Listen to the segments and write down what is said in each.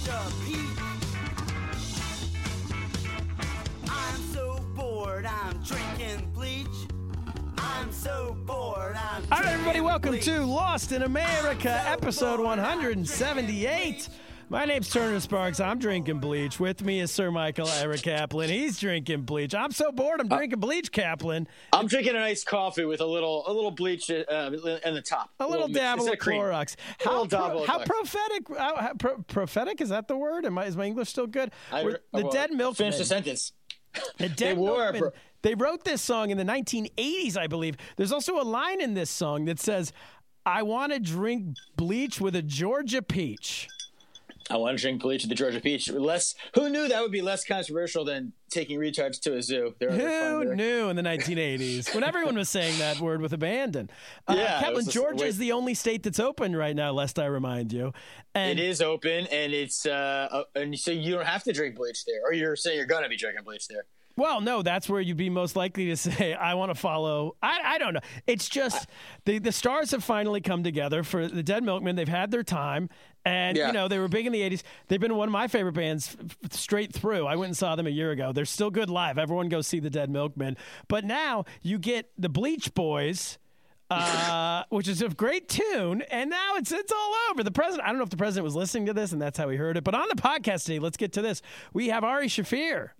Marsha Peach. I'm so bored, I'm drinking bleach. I'm so bored, I'm All right, everybody, welcome bleach. to Lost in America, so episode bored, 178. My name's Turner Sparks. I'm drinking bleach. With me is Sir Michael Ira Kaplan. He's drinking bleach. I'm so bored. I'm drinking bleach, Kaplan. I'm drinking an iced coffee with a little a little bleach uh, in the top. A little dabble of Clorox. Little dabble of how prophetic? How, how pro- prophetic is that the word? Am I, is my English still good? I- We're- the well, dead milkman. Finish the sentence. The Dead were Milkmen, pro- they wrote this song in the 1980s, I believe. There's also a line in this song that says, "I want to drink bleach with a Georgia peach." I want to drink bleach at the Georgia Peach. Less. Who knew that would be less controversial than taking retards to a zoo? Who knew in the 1980s when everyone was saying that word with abandon? Uh, Yeah, Kaplan, Georgia is the only state that's open right now, lest I remind you. And It is open, and it's uh, uh, and so you don't have to drink bleach there, or you're saying you're gonna be drinking bleach there. Well, no, that's where you'd be most likely to say, I want to follow. I, I don't know. It's just the, the stars have finally come together for the Dead Milkmen. They've had their time. And, Yeah. you know, they were big in the 80s. They've been one of my favorite bands f- straight through. I went and saw them a year ago. They're still good live. Everyone go see the Dead Milkmen. But now you get the Bleach Boys. Uh, which is a great tune, and now it's it's all over. The president. I don't know if the president was listening to this, and that's how he heard it. But on the podcast today, let's get to this. We have Ari Shaffir.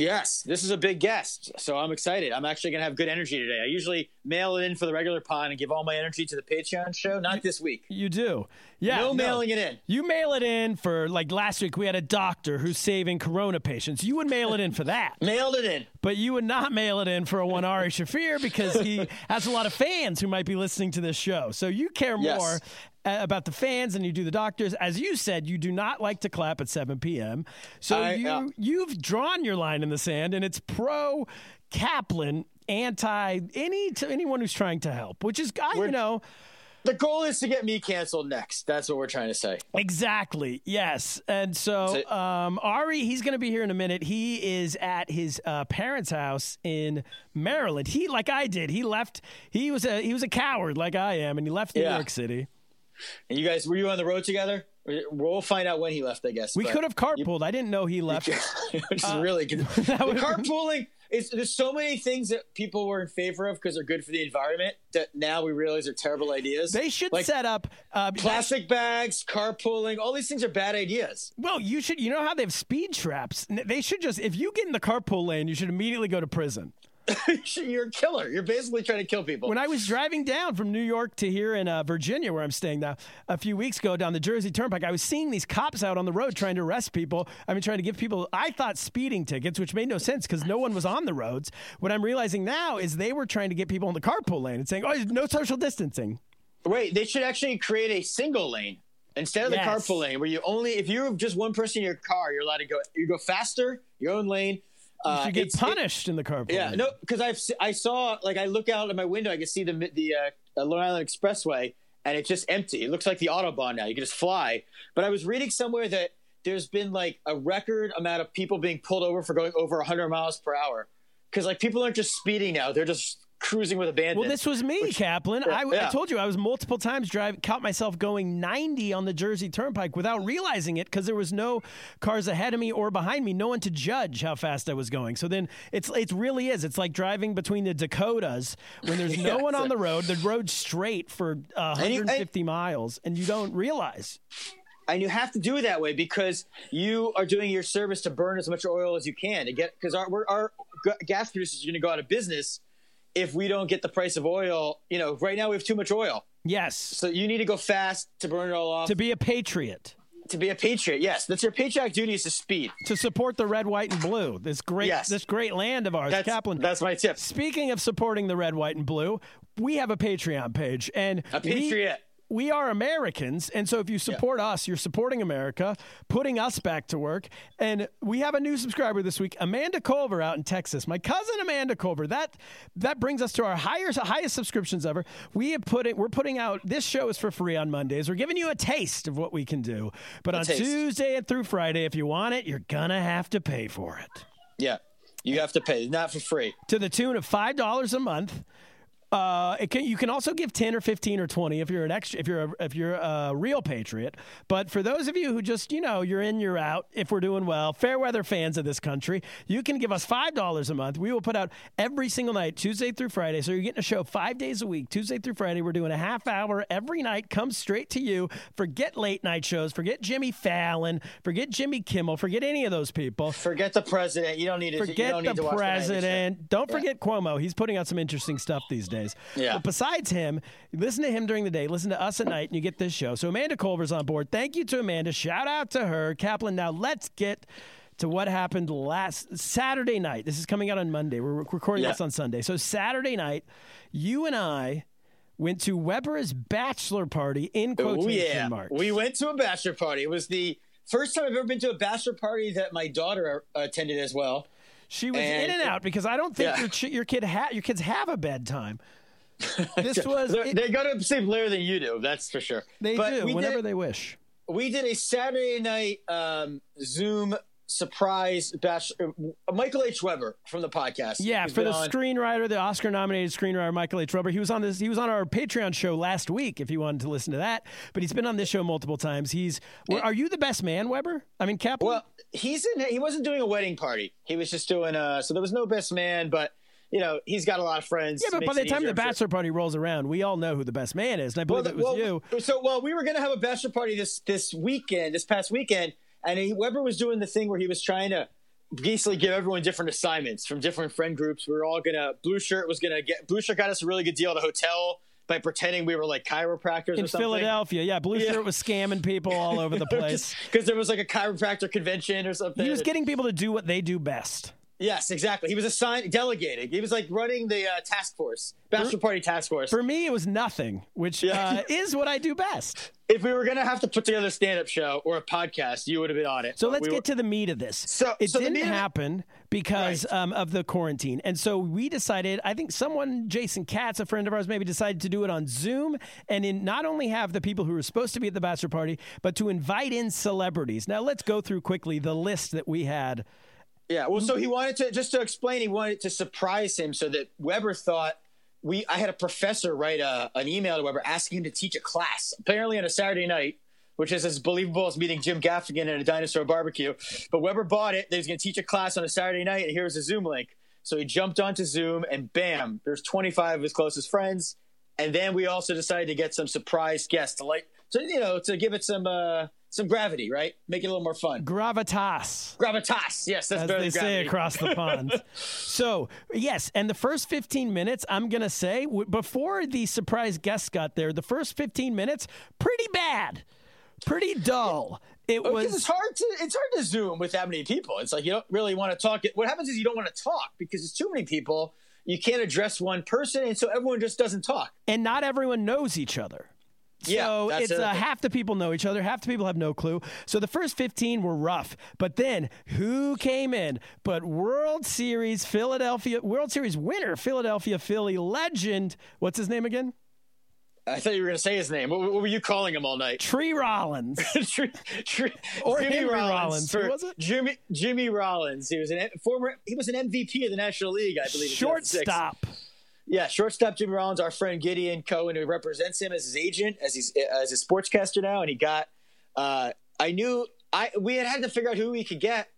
Yes, this is a big guest, so I'm excited. I'm actually going to have good energy today. I usually mail it in for the regular pod and give all my energy to the Patreon show. Not this week. You do. Yeah. No mailing it in. You mail it in for like last week we had a doctor who's saving corona patients. You would mail it in for that. Mailed it in. But you would not mail it in for a one Ari Shaffir because he has a lot of fans who might be listening to this show. So you care Yes. more about the fans and you do the doctors. As you said, you do not like to clap at 7 p.m. So I- you uh, you've drawn your line in the sand, and it's pro Kaplan, anti any to anyone who's trying to help. Which is, I, you know. The goal is to get me canceled next. That's what we're trying to say. Exactly. Yes. And so um, Ari, he's going to be here in a minute. He is at his uh, parents' house in Maryland. He, like I did, he left. He was a he was a coward, like I am, and he left New Yeah. York City. And you guys, were you on the road together? We'll find out when he left, I guess. We could have carpooled. I didn't know he left. Which is really good. Uh, carpooling is there's so many things that people were in favor of because they're good for the environment that now we realize are terrible ideas. They should like set up uh, plastic bags, carpooling. All these things are bad ideas. Well, you should. You know how they have speed traps. They should just. If you get in the carpool lane, you should immediately go to prison. You're a killer. You're basically trying to kill people. When I was driving down from New York to here in uh, Virginia, where I'm staying now, a few weeks ago down the Jersey Turnpike, I was seeing these cops out on the road trying to arrest people. I mean, trying to give people, I thought speeding tickets, which made no sense because no one was on the roads. What I'm realizing now is they were trying to get people in the carpool lane and saying, oh, no social distancing. Wait, they should actually create a single lane instead of the carpool lane, where you only if you're just one person in your car, you're allowed to go. You go faster, your own lane. You Uh, should get it's- it- punished in the carpool Yeah, no, because I've I saw like I look out of my window, I can see the the uh, Long Island Expressway, and it's just empty. It looks like the autobahn now. You can just fly. But I was reading somewhere that there's been like a record amount of people being pulled over for going over 100 miles per hour, because like people aren't just speeding now; they're just cruising with abandon. Well, this was me, Kaplan. I, I yeah. told you I was multiple times drive, caught myself going 90 on the Jersey Turnpike without realizing it because there was no cars ahead of me or behind me, no one to judge how fast I was going. So then it's it really is. It's like driving between the Dakotas when there's no Yeah, one on a- the road, the road's straight for uh, And you- and- 150 miles, and you don't realize. and you have to do it that way because you are doing your service to burn as much oil as you can to get because our our g- gas producers are going to go out of business if we don't get the price of oil. You know, right now we have too much oil, Yes, so you need to go fast to burn it all off. to be a patriot. To be a patriot, yes, that's your patriotic duty is to speed. To support the red, white, and blue, this great, Yes. this great land of ours, That's Kaplan. that's my tip. Speaking of supporting the red, white, and blue, we have a Patreon page, and A patriot. We, are Americans, and so if you support us, you're supporting America, putting us back to work. And we have a new subscriber this week, Amanda Culver, out in Texas. My cousin Amanda Culver. That that brings us to our highest highest subscriptions ever. We have put it. We're putting out this show is for free on Mondays. We're giving you a taste of what we can do. But on taste. Tuesday and through Friday, if you want it, you're gonna have to pay for it Yeah, you have to pay, not for free. to the tune of five dollars a month. Uh, it can, you can also give ten or fifteen or twenty if you're an extra if you're a, if you're a real patriot. But for those of you who just you know you're in you're out. If we're doing well, fair weather fans of this country, you can give us five dollars a month. We will put out every single night, Tuesday through Friday. So you're getting a show five days a week, Tuesday through Friday. We're doing a half hour every night. Comes straight to you. Forget late night shows. Forget Jimmy Fallon. Forget Jimmy Kimmel. Forget any of those people. Forget the president. You don't need to. Forget don't need the to watch president. Don't forget Cuomo. He's putting out some interesting stuff these days. Yeah. But besides him, listen to him during the day. Listen to us at night, and you get this show. So Amanda Culver's on board. Thank you to Amanda. Shout out to her, Kaplan. Now let's get to what happened last Saturday night. This is coming out on Monday. We're recording Yeah. this on Sunday. So Saturday night, you and I went to Weber's bachelor party in quotation Oh yeah, marks. we went to a bachelor party. It was the first time I've ever been to a bachelor party that my daughter uh, attended as well. She was And- in and out because I don't think Yeah. your ch- your kid ha- your kids have a bedtime. This was it- they go to sleep later than you do. That's for sure. they But do whenever did, they wish. we did a Saturday night um, Zoom surprise bachelor. Uh, Michael H. Weber from the podcast. Yeah, He's for the on- screenwriter, the Oscar-nominated screenwriter Michael H. Weber. He was on this. He was on our Patreon show last week. If you wanted to listen to that, but he's been on this show multiple times. He's. well, are you the best man, Weber? I mean, Kaplan. Well, he's in. He wasn't doing a wedding party. He was just doing. Uh, so there was no best man, but you know he's got a lot of friends. yeah, but by the time the I'm sure. bachelor party rolls around, we all know who the best man is, and I believe it was well, you. So, well, we were going to have a bachelor party this this weekend, this past weekend, and he, Weber was doing the thing where he was trying to basically give everyone different assignments from different friend groups. We were all gonna. Blue shirt was gonna get. Blue shirt got us a really good deal at a hotel by pretending we were like chiropractors In or something. Philadelphia, yeah, Blue Yeah. Shirt was scamming people all over the place. because there was like a chiropractor convention or something. He was getting people to do what they do best. Yes, exactly. He was assigned delegated. He was like running the uh, task force, bachelor party task force. For me, it was nothing, which Yeah. uh, is what I do best. if we were gonna have to put together a stand-up show or a podcast, you would have been on it. So let's we get were- to the meat of this. So- it so didn't meat of it- happen because Right. um, of the quarantine, and so we decided. I think someone, Jason Katz, a friend of ours, maybe decided to do it on Zoom, and in not only have the people who were supposed to be at the bachelor party, but to invite in celebrities. Now let's go through quickly the list that we had. Yeah, well, Mm-hmm. so he wanted to just to explain. He wanted to surprise him so that Weber thought we. I had a professor write a, an email to Weber asking him to teach a class, apparently on a Saturday night, which is as believable as meeting Jim Gaffigan at a dinosaur barbecue. But Weber bought it. That he was going to teach a class on a Saturday night, and here's a Zoom link. So he jumped onto Zoom, and bam, there's 25 of his closest friends. And then we also decided to get some surprise guests to like, so you know, to give it some uh, some gravity, right? Make it a little more fun. Gravitas. Gravitas, yes, that's as better they say across the pond. so, yes, and the first 15 minutes, I'm going to say, w- before the surprise guests got there, the first 15 minutes, pretty bad, pretty dull. It Because it's was. hard to it's hard to zoom with that many people. It's like you don't really want to talk. What happens is you don't want to talk because it's too many people. You can't address one person, and so everyone just doesn't talk. And not everyone knows each other. Yeah, So it's uh, half the people know each other, half the people have no clue. So the first 15 were rough. But then who came in? But World Series Philadelphia, World Series winner, Philadelphia Philly legend. What's his name again? I thought you were going to say his name. What, what were you calling him all night? Tree Rollins. Tree- Tree- Or Jimmy Henry Rollins. Rollins. Who was it? Jimmy Jimmy Rollins. He was an former. He was an MVP of the National League, I believe. in 2006. Shortstop. Yeah, shortstop Jimmy Rollins, our friend Gideon Cohen, who represents him as his agent, as he's as his sportscaster now, and he got. Uh, I knew I we had had to figure out who we could get,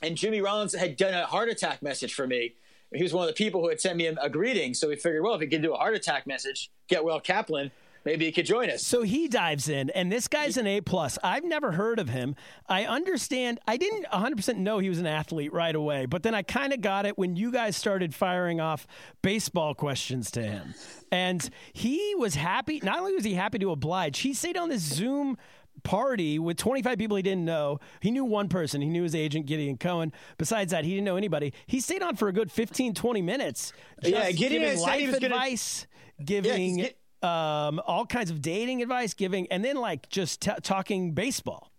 and Jimmy Rollins had done a heart attack message for me. He was one of the people who had sent me a, a greeting, so we figured, well, if he could do a heart attack message, get well Kaplan, maybe he could join us. So he dives in, and this guy's an A plus. I've never heard of him. I understand. I didn't 100 percent know he was an athlete right away, but then I kind of got it when you guys started firing off baseball questions to him, and he was happy. Not only was he happy to oblige, he stayed on this Zoom party with 25 people he didn't know. He knew one person. He knew his agent, Gideon Cohen. Besides that, he didn't know anybody. He stayed on for a good 15, 20 minutes. Just Yeah, Gideon giving life was gonna- advice, giving get- um, all kinds of dating advice, giving, and then like just t- talking baseball.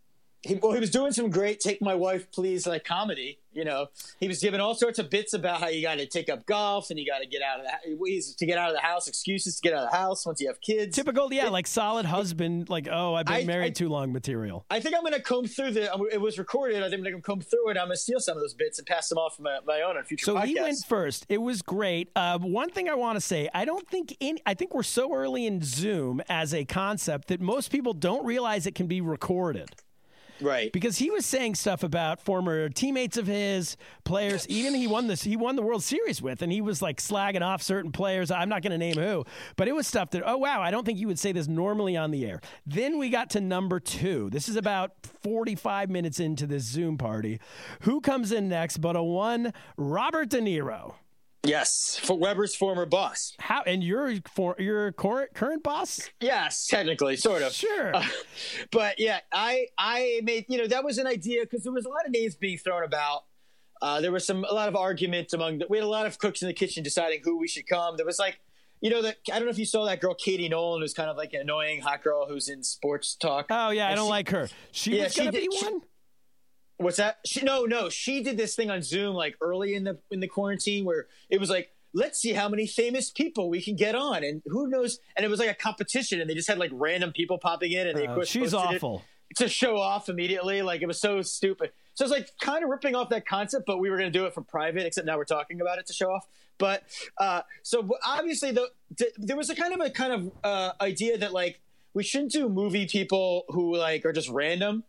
He, well, he was doing some great "Take My Wife, Please" like comedy. You know, he was giving all sorts of bits about how you got to take up golf and you got to get out of the ways to get out of the house, excuses to get out of the house once you have kids. Typical, yeah, it, like solid husband, like oh, I've been I, married I, too long material. I think I'm going to comb through the. It was recorded. I think I'm going to comb through it. I'm going to steal some of those bits and pass them off my, my own on future. So podcasts. he went first. It was great. Uh, one thing I want to say, I don't think in. I think we're so early in Zoom as a concept that most people don't realize it can be recorded. Right. Because he was saying stuff about former teammates of his, players, even he won this he won the World Series with, and he was like slagging off certain players. I'm not gonna name who, but it was stuff that, oh wow, I don't think you would say this normally on the air. Then we got to number two. This is about 45 minutes into this Zoom party. Who comes in next but a one Robert De Niro? Yes, for Weber's former boss. How and your for your current current boss? Yes, technically, sort of. Sure. Uh, but yeah, I I made you know that was an idea because there was a lot of names being thrown about. Uh, there was some a lot of arguments among the, we had a lot of cooks in the kitchen deciding who we should come. There was like you know that I don't know if you saw that girl Katie Nolan who's kind of like an annoying hot girl who's in sports talk. Oh yeah, I don't she, like her. She yeah, was gonna be one. What's that? She, no, no. She did this thing on Zoom like early in the in the quarantine where it was like, let's see how many famous people we can get on, and who knows? And it was like a competition, and they just had like random people popping in, and they uh, she's awful it to show off immediately. Like it was so stupid. So it's like kind of ripping off that concept, but we were going to do it for private. Except now we're talking about it to show off. But uh, so obviously, the, there was a kind of a kind of uh, idea that like we shouldn't do movie people who like are just random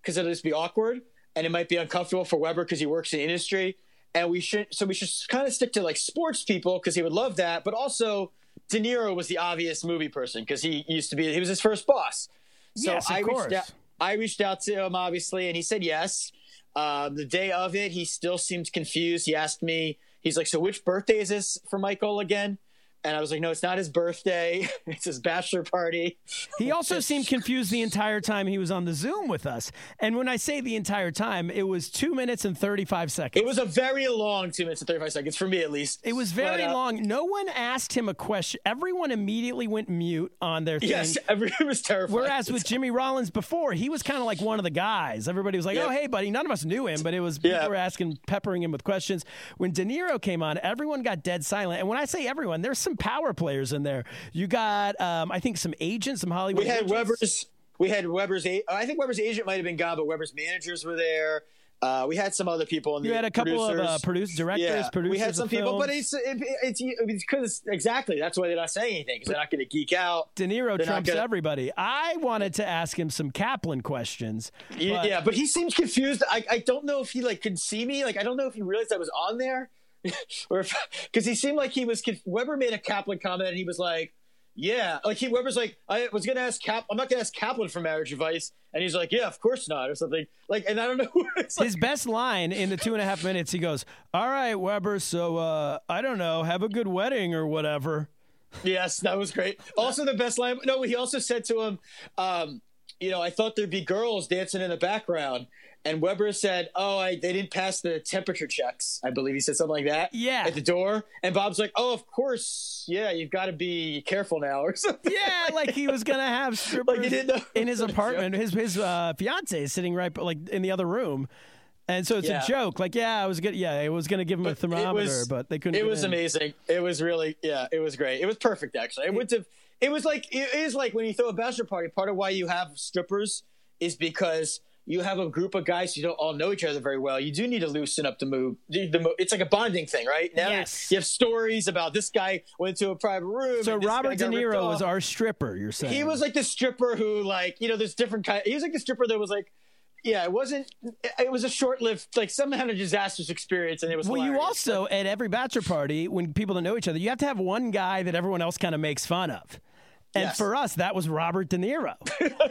because it'll just be awkward and it might be uncomfortable for Weber because he works in industry. And we should, so we should kind of stick to like sports people because he would love that. But also, De Niro was the obvious movie person because he used to be, he was his first boss. So yes, I reached out, I reached out to him obviously, and he said yes. Uh, the day of it, he still seemed confused. He asked me, he's like, "So which birthday is this for Michael again?" And I was like, no, it's not his birthday. it's his bachelor party. He also seemed confused the entire time he was on the Zoom with us. And when I say the entire time, it was two minutes and 35 seconds. It was a very long two minutes and 35 seconds, for me at least. It was very but, uh, long. No one asked him a question. Everyone immediately went mute on their thing. Yes, everyone was terrified. Whereas with Jimmy Rollins before, he was kind of like one of the guys. Everybody was like, oh, hey, buddy. None of us knew him, but it was people were asking, peppering him with questions. When De Niro came on, everyone got dead silent. And when I say everyone, there's some power players in there. You got, um, I think, some agents, some Hollywood. We had agents. Weber's. We had Weber's. I think Weber's agent might have been gone, but Weber's managers were there. Uh, we had some other people. In the you had a couple producers. of uh, producers, directors, yeah, producers. We had some people, but it's it, it's because exactly that's why they're not saying anything because they're not going to geek out. De Niro they're trumps gonna... everybody. I wanted to ask him some Kaplan questions. But... Yeah, but he seems confused. I, I don't know if he like could see me. Like I don't know if he realized I was on there. or because he seemed like he was Weber made a Kaplan comment and he was like, "Yeah," like he Weber's like, "I was gonna ask Cap, I'm not gonna ask Kaplan for marriage advice," and he's like, "Yeah, of course not," or something like, and I don't know. His best line in the two and a half minutes, he goes, "All right, Weber, so uh, I don't know, have a good wedding or whatever." Yes, that was great. Also, the best line. No, he also said to him, um, "You know, I thought there'd be girls dancing in the background." And Weber said, "Oh, I, they didn't pass the temperature checks. I believe he said something like that. Yeah, at the door." And Bob's like, "Oh, of course. Yeah, you've got to be careful now, or something." Yeah, like he was gonna have strippers like in his apartment. His his uh, fiance is sitting right like in the other room. And so it's yeah. a joke. Like, yeah, I was good. Yeah, I was going to give him but a thermometer, was, but they couldn't. It was in. amazing. It was really, yeah, it was great. It was perfect, actually. It, it would have. It was like it is like when you throw a bachelor party. Part of why you have strippers is because you have a group of guys who don't all know each other very well. You do need to loosen up the move. The, the, it's like a bonding thing, right? Now yes. you have stories about this guy went to a private room. So Robert De Niro was our stripper. You're saying he was like the stripper who, like, you know, there's different kind. He was like the stripper that was like. Yeah, it wasn't. It was a short-lived, like some kind of disastrous experience, and it was. Well, hilarious. you also at every bachelor party, when people don't know each other, you have to have one guy that everyone else kind of makes fun of. And yes. for us, that was Robert De Niro.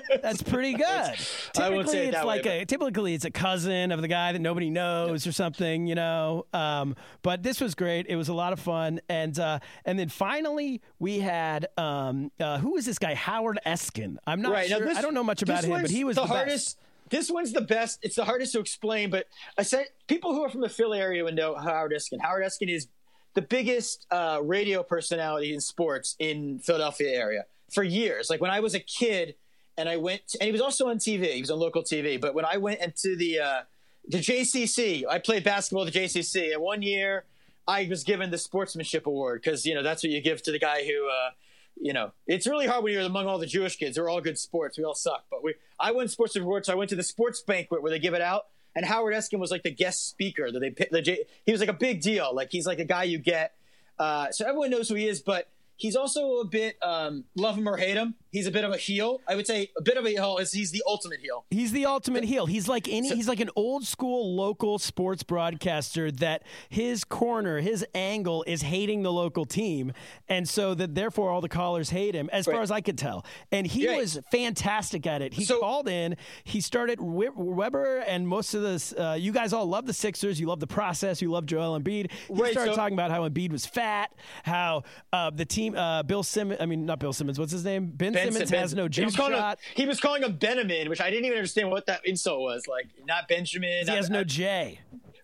That's pretty good. typically, it it's like way, a typically it's a cousin of the guy that nobody knows or something, you know. Um, but this was great. It was a lot of fun, and uh, and then finally we had um, uh, who is this guy Howard Eskin? I'm not right, sure. This, I don't know much about him, but he was the, the hardest. Best. This one's the best. It's the hardest to explain, but I said people who are from the Philly area would know Howard Eskin. Howard Eskin is the biggest uh, radio personality in sports in Philadelphia area for years. Like when I was a kid, and I went, and he was also on TV. He was on local TV. But when I went into the uh, the JCC, I played basketball at the JCC, and one year I was given the sportsmanship award because you know that's what you give to the guy who. Uh, you know, it's really hard when you're among all the Jewish kids. They're all good sports. We all suck, but we. I won sports award, so I went to the sports banquet where they give it out, and Howard Eskin was like the guest speaker. That they the, he was like a big deal. Like he's like a guy you get. Uh, so everyone knows who he is, but he's also a bit um, love him or hate him. He's a bit of a heel. I would say a bit of a heel. Is he's the ultimate heel. He's the ultimate heel. He's like any. he's like an old school local sports broadcaster that his corner, his angle is hating the local team, and so that therefore all the callers hate him. As right. far as I could tell, and he yeah. was fantastic at it. He so, called in. He started Weber and most of this. Uh, you guys all love the Sixers. You love the process. You love Joel Embiid. He right, started so, talking about how Embiid was fat. How uh, the team, uh, Bill Simmons. I mean, not Bill Simmons. What's his name? Ben, ben Simmons ben, has no jump he shot. Him, he was calling him Benjamin, which I didn't even understand what that insult was. Like, not Benjamin. He has no J.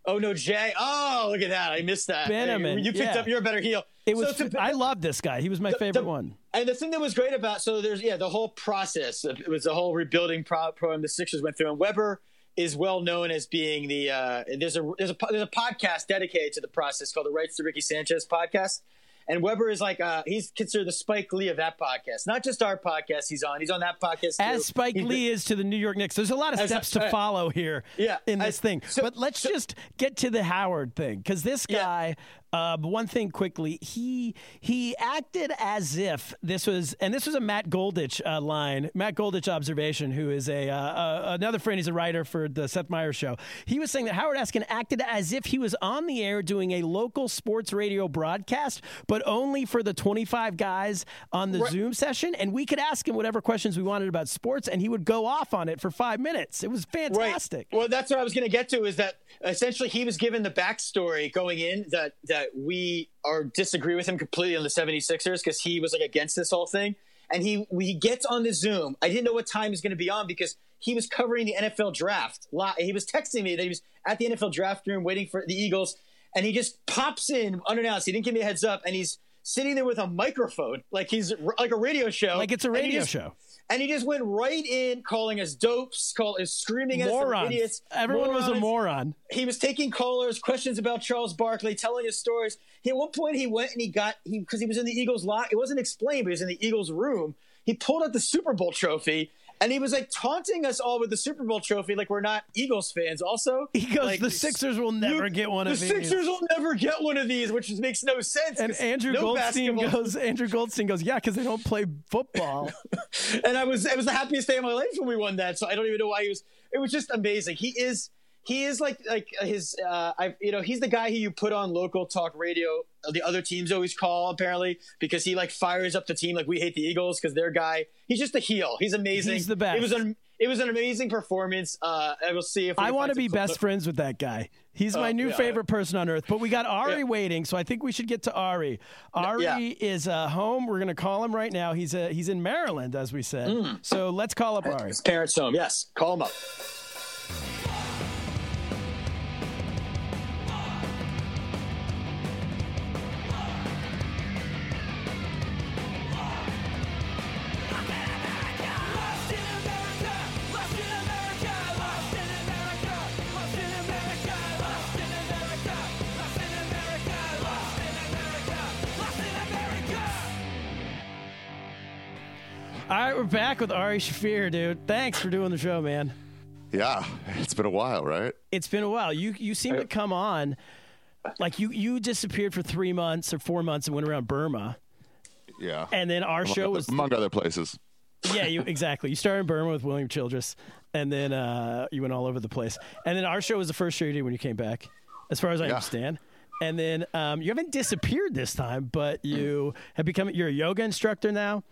Oh no, Jay! Oh, look at that! I missed that. Benjamin, you picked yeah. up. You're a better heel. It was. So to, I love this guy. He was my the, favorite the, one. And the thing that was great about so there's yeah the whole process. It was the whole rebuilding pro- program the Sixers went through, and Weber is well known as being the uh, there's a there's a there's a podcast dedicated to the process called the Rights to Ricky Sanchez podcast, and Weber is like, uh, he's considered the Spike Lee of that podcast. Not just our podcast he's on. He's on that podcast. As Spike he's Lee is to the New York Knicks. There's a lot of steps to uh, follow here yeah, in this thing. So, but let's so, just get to the Howard thing because this guy Uh, one thing quickly, he he acted as if this was, and this was a Matt Goldich uh, line, Matt Goldich observation, who is a uh, uh, another friend. He's a writer for the Seth Meyers show. He was saying that Howard Eskin acted as if he was on the air doing a local sports radio broadcast, but only for the 25 guys on the right. Zoom session, and we could ask him whatever questions we wanted about sports, and he would go off on it for five minutes. It was fantastic. Right. Well, that's what I was going to get to. Is that essentially he was given the backstory going in that that that we are disagree with him completely on the 76ers because he was like against this whole thing. And he he gets on the Zoom. I didn't know what time he's going to be on because he was covering the NFL draft. He was texting me that he was at the NFL draft room waiting for the Eagles, and he just pops in unannounced. He didn't give me a heads up, and he's sitting there with a microphone, like he's like a radio show, like it's a radio show and he just went right in, calling us dopes, call is screaming at us idiots. Everyone morons. was a moron. He was taking callers, questions about Charles Barkley, telling his stories. He, at one point, he went and he got he because he was in the Eagles lot. It wasn't explained, but he was in the Eagles room. He pulled out the Super Bowl trophy and he was like taunting us all with the Super Bowl trophy, like we're not Eagles fans. Also, he goes, like, "The Sixers will never you, get one of these. The Sixers will never get one of these," which makes no sense. And Andrew no Goldstein basketball. goes, "Andrew Goldstein goes, yeah, because they don't play football." and I was, it was the happiest day of my life when we won that. So I don't even know why he was. It was just amazing. He is he is like like his uh I you know he's the guy who you put on local talk radio the other teams always call apparently because he like fires up the team like we hate the Eagles because their guy he's just a heel. He's amazing. He's the best. It was an it was an amazing performance. Uh I will see if I want to be best friends with that guy. He's my uh, new yeah. favorite person on earth but we got Ari yeah. waiting so I think we should get to Ari. Ari yeah. is uh, home. We're gonna call him right now. He's uh, he's in Maryland as we said. Mm. so let's call up Ari. his parents home. Yes call him up. All right, we're back with Ari Shaffir, dude. Thanks for doing the show, man. Yeah, it's been a while, right? It's been a while. You you seem to come on like you you disappeared for three months or four months and went around Burma. Yeah, and then our among show other, was among other places. Yeah, you exactly. You started in Burma with William Childress, and then uh, you went all over the place. And then our show was the first show you did when you came back, as far as I yeah. understand. And then um, you haven't disappeared this time, but you have become you're a yoga instructor now.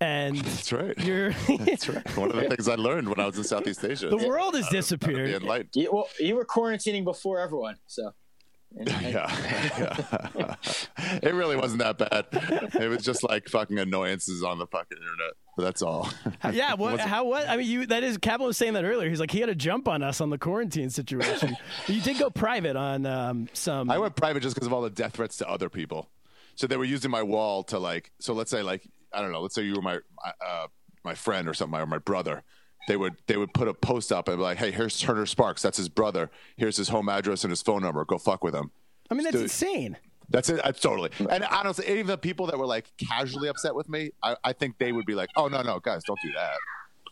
And that's right. You're that's right. One of the things I learned when I was in Southeast Asia. The world has disappeared. You, well, you were quarantining before everyone, so. yeah, yeah. it really wasn't that bad. It was just like fucking annoyances on the fucking internet. That's all. yeah. What? how? What? I mean, you. That is. Kaplan was saying that earlier. He's like he had a jump on us on the quarantine situation. you did go private on um, some. I went private just because of all the death threats to other people. So they were using my wall to like. So let's say like I don't know. Let's say you were my uh, my friend or something, or my brother, they would they would put a post up and be like, "Hey, here's Turner Sparks. That's his brother. Here's his home address and his phone number. Go fuck with him." I mean, that's Dude. insane. That's it. That's totally. And honestly, even the people that were like casually upset with me, I, I think they would be like, "Oh no, no, guys, don't do that."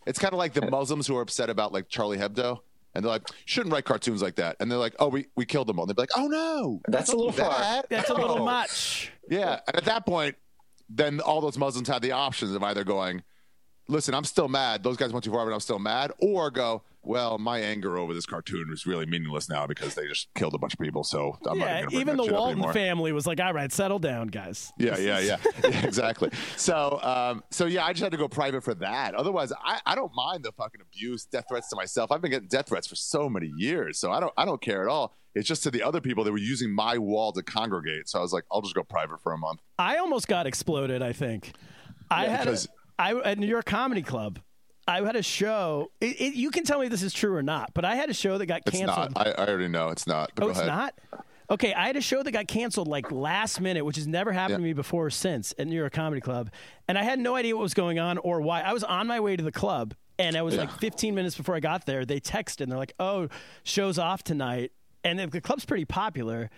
It's kind of like the Muslims who are upset about like Charlie Hebdo, and they're like, "Shouldn't write cartoons like that." And they're like, "Oh, we, we killed them all." And they'd be like, "Oh no, That's a little do far. that. That's a little much. Yeah, and at that point, then all those Muslims had the options of either going, "Listen, I'm still mad. Those guys went too far, but I'm still mad," or go, "Well, my anger over this cartoon is really meaningless now because they just killed a bunch of people, so I'm not Yeah, to even the Walton family was like, "All right, settle down, guys." Yeah, yeah, yeah, yeah, exactly. So, um, so yeah, I just had to go private for that. Otherwise, I, I don't mind the fucking abuse, death threats to myself. I've been getting death threats for so many years, so I don't, I don't care at all. It's just to the other people that were using my wall to congregate. So I was like, I'll just go private for a month. I almost got exploded. I think I had a, because- I at New York Comedy Club. I had a show. It, it, you can tell me if this is true or not, but I had a show that got It's canceled. not. I, I already know it's not. But oh, it's ahead. not. Okay, I had a show that got canceled like last minute, which has never happened Yeah. to me before or since at New York Comedy Club, and I had no idea what was going on or why. I was on my way to the club, and I was Yeah. like 15 minutes before I got there. They texted, and they're like, "Oh, show's off tonight," and the, the club's pretty popular.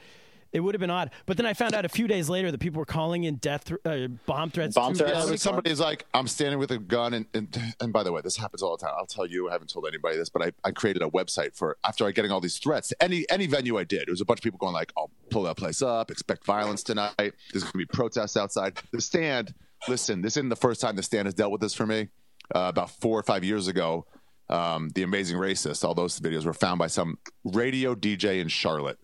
It would have been odd, but then I found out a few days later that people were calling in death, th- uh, bomb threats. Bomb to- threats? Yeah, somebody's like, I'm standing with a gun, and, and and by the way, this happens all the time. I'll tell you, I haven't told anybody this, but I, I created a website for after I getting all these threats. Any any venue I did, it was a bunch of people going like, I'll pull that place up, expect violence tonight. There's going to be protests outside. The stand, listen, this isn't the first time the stand has dealt with this for me. Uh, about four or five years ago, um, the Amazing Racist, all those videos were found by some radio DJ in Charlotte.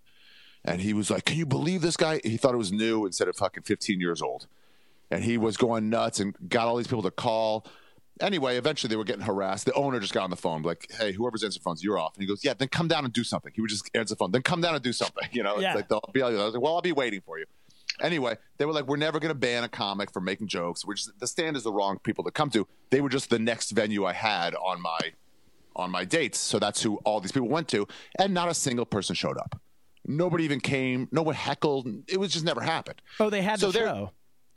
And he was like, Can you believe this guy? He thought it was new instead of fucking 15 years old and he was going nuts and got all these people to call. Anyway, eventually they were getting harassed. The owner just got on the phone, like, "Hey, whoever's answering phones, you're off." And he goes, "Yeah, then come down and do something." He would just answer the phone, then come down and do something. You know, Yeah. it's like they'll be like, I was like, "Well, I'll be waiting for you." Anyway, they were like, "We're never going to ban a comic for making jokes." Which the stand is the wrong people to come to. They were just the next venue I had on my on my dates, so that's who all these people went to, and not a single person showed up. Nobody even came. No one heckled. It was just never happened. Oh, they had So the show.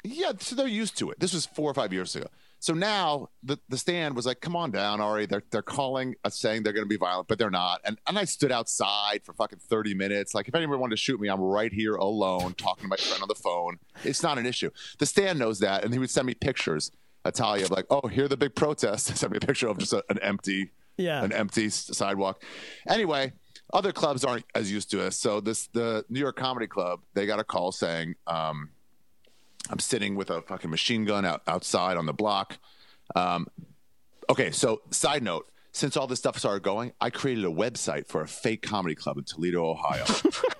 Yeah, so they're used to it. This was four or five years ago. So now the, the stand was like, come on down, Ari. They're, they're calling us saying they're going to be violent, but they're not. And, and I stood outside for fucking 30 minutes. Like, if anyone wanted to shoot me, I'm right here alone talking to my friend on the phone. It's not an issue. The stand knows that. And he would send me pictures, Italia, of like, oh, here are the big protests. Send me a picture of just a, an empty Yeah. an empty sidewalk. Anyway, other clubs aren't as used to us. So this the New York Comedy Club, they got a call saying, um, I'm sitting with a fucking machine gun out, outside on the block. Um, okay, so side note, since all this stuff started going, I created a website for a fake comedy club in Toledo, Ohio.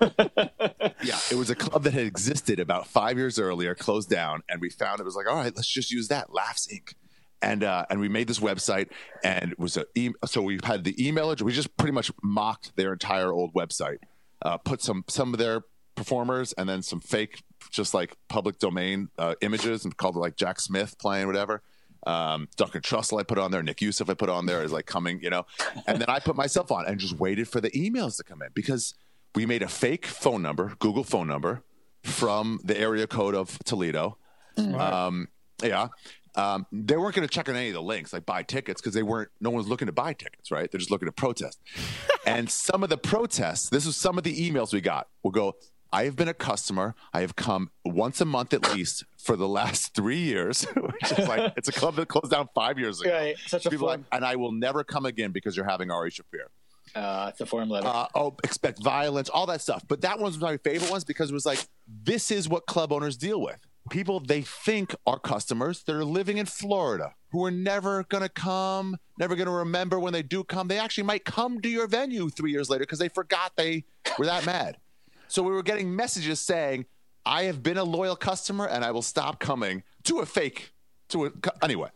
yeah, it was a club that had existed about five years earlier, closed down, and we found it was like, all right, let's just use that, Laughs Inc. And uh, and we made this website, and it was a e- so we had the email address. We just pretty much mocked their entire old website, uh, put some some of their performers, and then some fake, just like public domain uh, images, and called it like Jack Smith playing whatever. Um, Duncan Trussell I put on there, Nick Youssef I put on there is like coming, you know, and then I put myself on and just waited for the emails to come in because we made a fake phone number, Google phone number from the area code of Toledo. Um, yeah. Um, they weren't going to check on any of the links, like buy tickets, because they weren't. No one's looking to buy tickets, right? They're just looking to protest. and some of the protests, this is some of the emails we got. Will go. I have been a customer. I have come once a month at least for the last three years, which is like it's a club that closed down five years ago. Right, such a People like, and I will never come again because you're having Ari Shaffir Uh, it's a form letter. uh, oh, expect violence, all that stuff. But that one's one was my favorite ones because it was like, this is what club owners deal with. People they think are customers that are living in Florida who are never going to come, never going to remember when they do come. They actually might come to your venue three years later because they forgot they were that mad. So we were getting messages saying, I have been a loyal customer and I will stop coming to a fake. To a, anyway,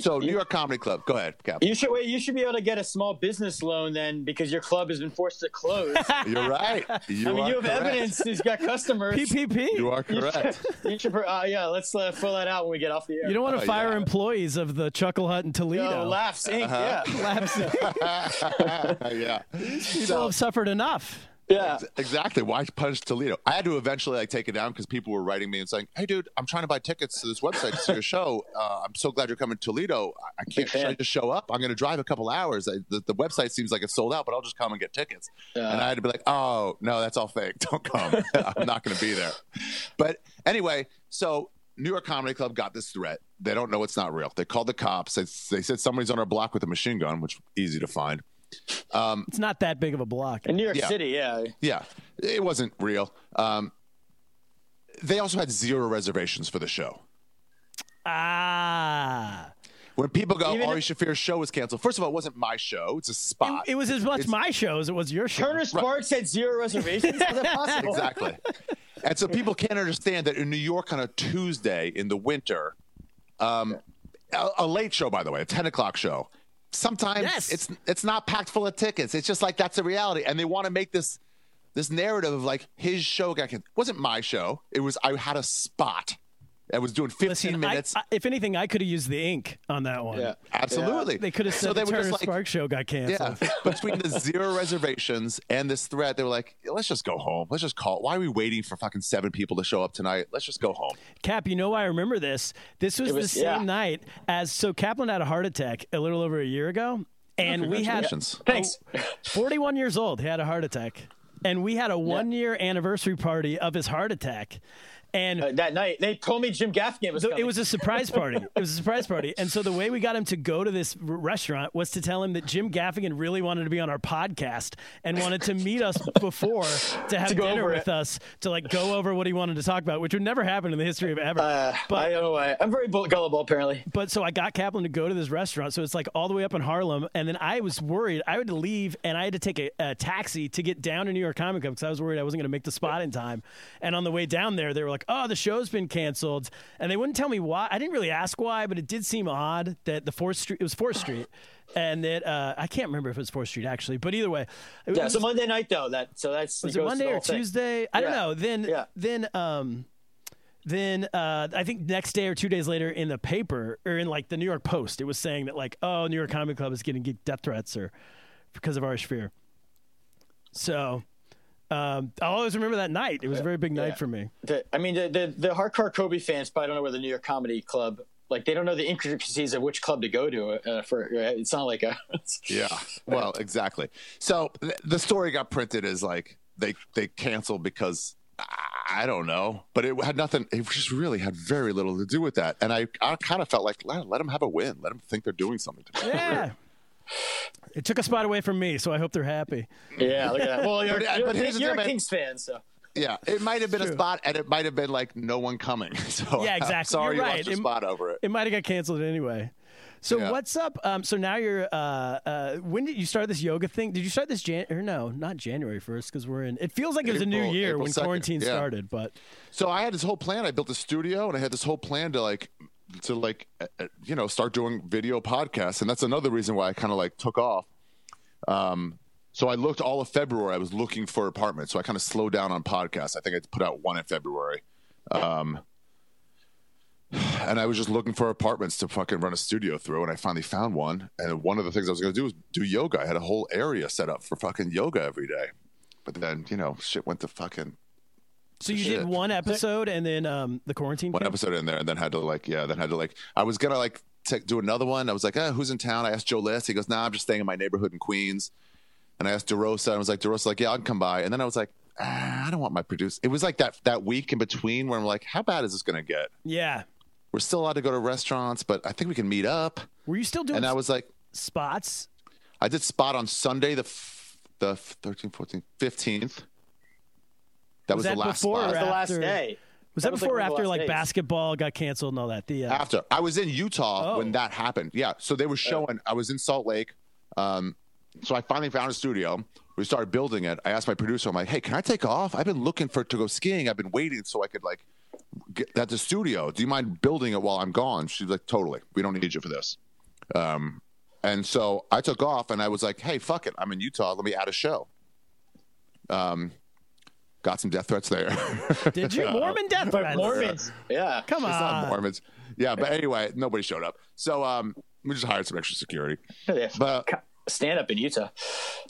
so New York Comedy Club. Go ahead, Cap. you should wait. You should be able to get a small business loan then, because your club has been forced to close. You're right. You I mean, are you have correct. evidence he's got customers. PPP. You are correct. You should, uh, yeah, let's uh, fill that out when we get off the air. You don't want to Oh, fire yeah. employees of the Chuckle Hut in Toledo. Yo, laughs Inc. Uh-huh. Yeah. Laughs. yeah. People have suffered enough. Yeah. Ex- Exactly. Why punish Toledo? I had to eventually like take it down because people were writing me and saying, "Hey, dude, I'm trying to buy tickets to this website to see your show. Uh, I'm so glad you're coming to Toledo. I, I can't. I just show up? I'm going to drive a couple hours. I, the, the website seems like it's sold out, but I'll just come and get tickets." And I had to be like, "Oh no, that's all fake. Don't come. I'm not going to be there." But anyway, so New York Comedy Club got this threat. They don't know it's not real. They called the cops. They, they said somebody's on our block with a machine gun, which easy to find. It's not that big of a block. In New York Yeah. City, yeah. Yeah, it wasn't real. Um, they also had zero reservations for the show. Ah. When people go, Even Ari if- Shaffir's show was canceled. First of all, it wasn't my show; it's a spot. It was as much It's- my show as it was your show. Turner Sparks had zero reservations. How's that possible? exactly. and so people can't understand that in New York on a Tuesday in the winter, um, a, a late show, by the way, a ten o'clock show. Sometimes Yes. it's it's not packed full of tickets. It's just like that's the reality, and they want to make this this narrative of like his show got canceled. Wasn't my show. It was I had a spot. I was doing fifteen Listen, minutes. I- if anything, I could have used the ink on that one. Yeah. Absolutely. They could have said So they the were Turner like, Sparks show got canceled. Yeah, between the zero reservations and this threat, they were like, "Let's just go home. Let's just call. Why are we waiting for fucking seven people to show up tonight? Let's just go home." Cap, you know why I remember this? This was, was- the same yeah. night as so Kaplan had a heart attack a little over a year ago, and we had Congratulations. Oh, Thanks. 41 years old. He had a heart attack, and we had a one year anniversary party of his heart attack, and Uh, that night, they told me Jim Gaffigan was coming. it was a surprise party. It was a surprise party. And so the way we got him to go to this restaurant was to tell him that Jim Gaffigan really wanted to be on our podcast and wanted to meet us before to have To dinner with it. us to like go over what he wanted to talk about, which would never happen in the history of ever. Uh, I don't know why. I'm very gullible, apparently. but so I got Kaplan to go to this restaurant. So it's like all the way up in Harlem. And then I was worried. I had to leave and I had to take a, a taxi to get down to New York Comic Con because I was worried I wasn't going to make the spot in time. And on the way down there, they were like, oh, the show's been canceled. And they wouldn't tell me why. I didn't really ask why, but it did seem odd that the 4th Street, it was 4th Street. And that uh, I can't remember if it was 4th Street actually. But either way, it Yeah, was, so Monday night though. That so that's was it Monday or thing. Tuesday? I don't know. Then Yeah. then um then uh, I think next day or two days later in the paper or in like the New York Post, it was saying that like oh New York Comedy Club is getting death threats or because of our fear. So um, I'll always remember that night. It was a very big night Yeah. for me. The, I mean, the, the the hardcore Kobe fans probably don't know where the New York Comedy Club. Like they don't know the intricacies of which club to go to. Uh, for uh, it's not like a. Yeah. Well, exactly. So th- the story got printed as like they they canceled because I don't know, but it had nothing. It just really had very little to do with that. And I I kind of felt like let, let them have a win. Let them think they're doing something. To Yeah. It took a spot away from me, so I hope they're happy. yeah, look at that. Well, you're, But- you're, but here's you're a man. Kings fan, so Yeah, it might have been a spot, and it might have been like no one coming. So Yeah, I'm exactly. sorry You're you right. lost your It- spot over it. It might have got canceled anyway. So Yeah. what's up? Um, so now you're. Uh, uh, when did you start this yoga thing? Did you start this Jan? Or no, not January first because we're in. It feels like it was a new year April when 2nd, quarantine yeah. started, but So I had this whole plan. I built a studio, and I had this whole plan to like to like uh, uh, you know start doing video podcasts, and that's another reason why I kind of like took off. Um, so I looked all of February. I was looking for apartments, so I kind of slowed down on podcasts. I think I put out one in February, um, and I was just looking for apartments to fucking run a studio through, and I finally found one. And one of the things I was going to do was do yoga. I had a whole area set up for fucking yoga every day, but then you know shit went to fucking so you Shit. did one episode and then um, the quarantine. one came? episode in there and then had to like yeah then had to like i was gonna like t- do another one i was like eh, who's in town i asked joe list he goes nah i'm just staying in my neighborhood in queens and i asked derosa and i was like derosa like yeah i'll come by and then i was like ah, i don't want my produce it was like that that week in between where i'm like how bad is this gonna get Yeah. we're still allowed to go to restaurants but i think we can meet up Were you still doing and i was like spots? i did spot on sunday the f- the 13th 14th 15th that was, Was the last before spot or that was the last after- day. Was that, was, before or like, one of the after like days. basketball got canceled and all that? The uh, after I was in Utah Oh. when that happened. Yeah, so they were showing. I was in Salt Lake. Um, so I finally found a studio. We started building it. I asked my producer, I'm like, "Hey, can I take off? I've been looking for to go skiing. I've been waiting so I could like get at the studio. Do you mind building it while I'm gone?" She's like, "Totally. We don't need you for this." Um, and so I took off, and I was like, "Hey, fuck it. I'm in Utah. Let me add a show." Um, got some death threats there. did you Mormon death threats? Mormons, yeah. Come It's not. Mormons. Yeah, but anyway, nobody showed up. So um, we just hired some extra security. Yeah. But stand up in Utah.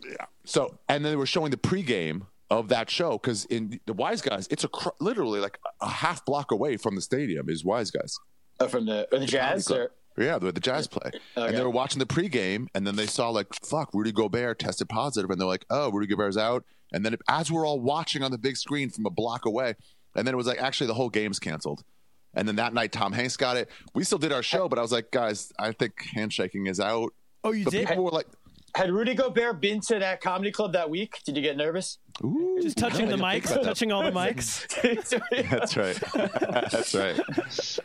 yeah, so and then they were showing the pregame of that show because in the Wise Guys, it's a cr- literally like a half block away from the stadium is Wise Guys. Oh, from the or the Jazz. Or, Yeah, the, the Jazz play, Okay. and they were watching the pregame, and then they saw like, "Fuck, Rudy Gobert tested positive," and they're like, "Oh, Rudy Gobert's out." And then as we're all watching on the big screen from a block away, and then it was like, actually, the whole game's canceled. And then that night, Tom Hanks got it. We still did our show, but I was like, guys, I think handshaking is out. Oh, you But did? people were like, had Rudy Gobert been to that comedy club that week? Did you get nervous? Ooh, Just touching the mics, touching all the mics. That's right. That's right.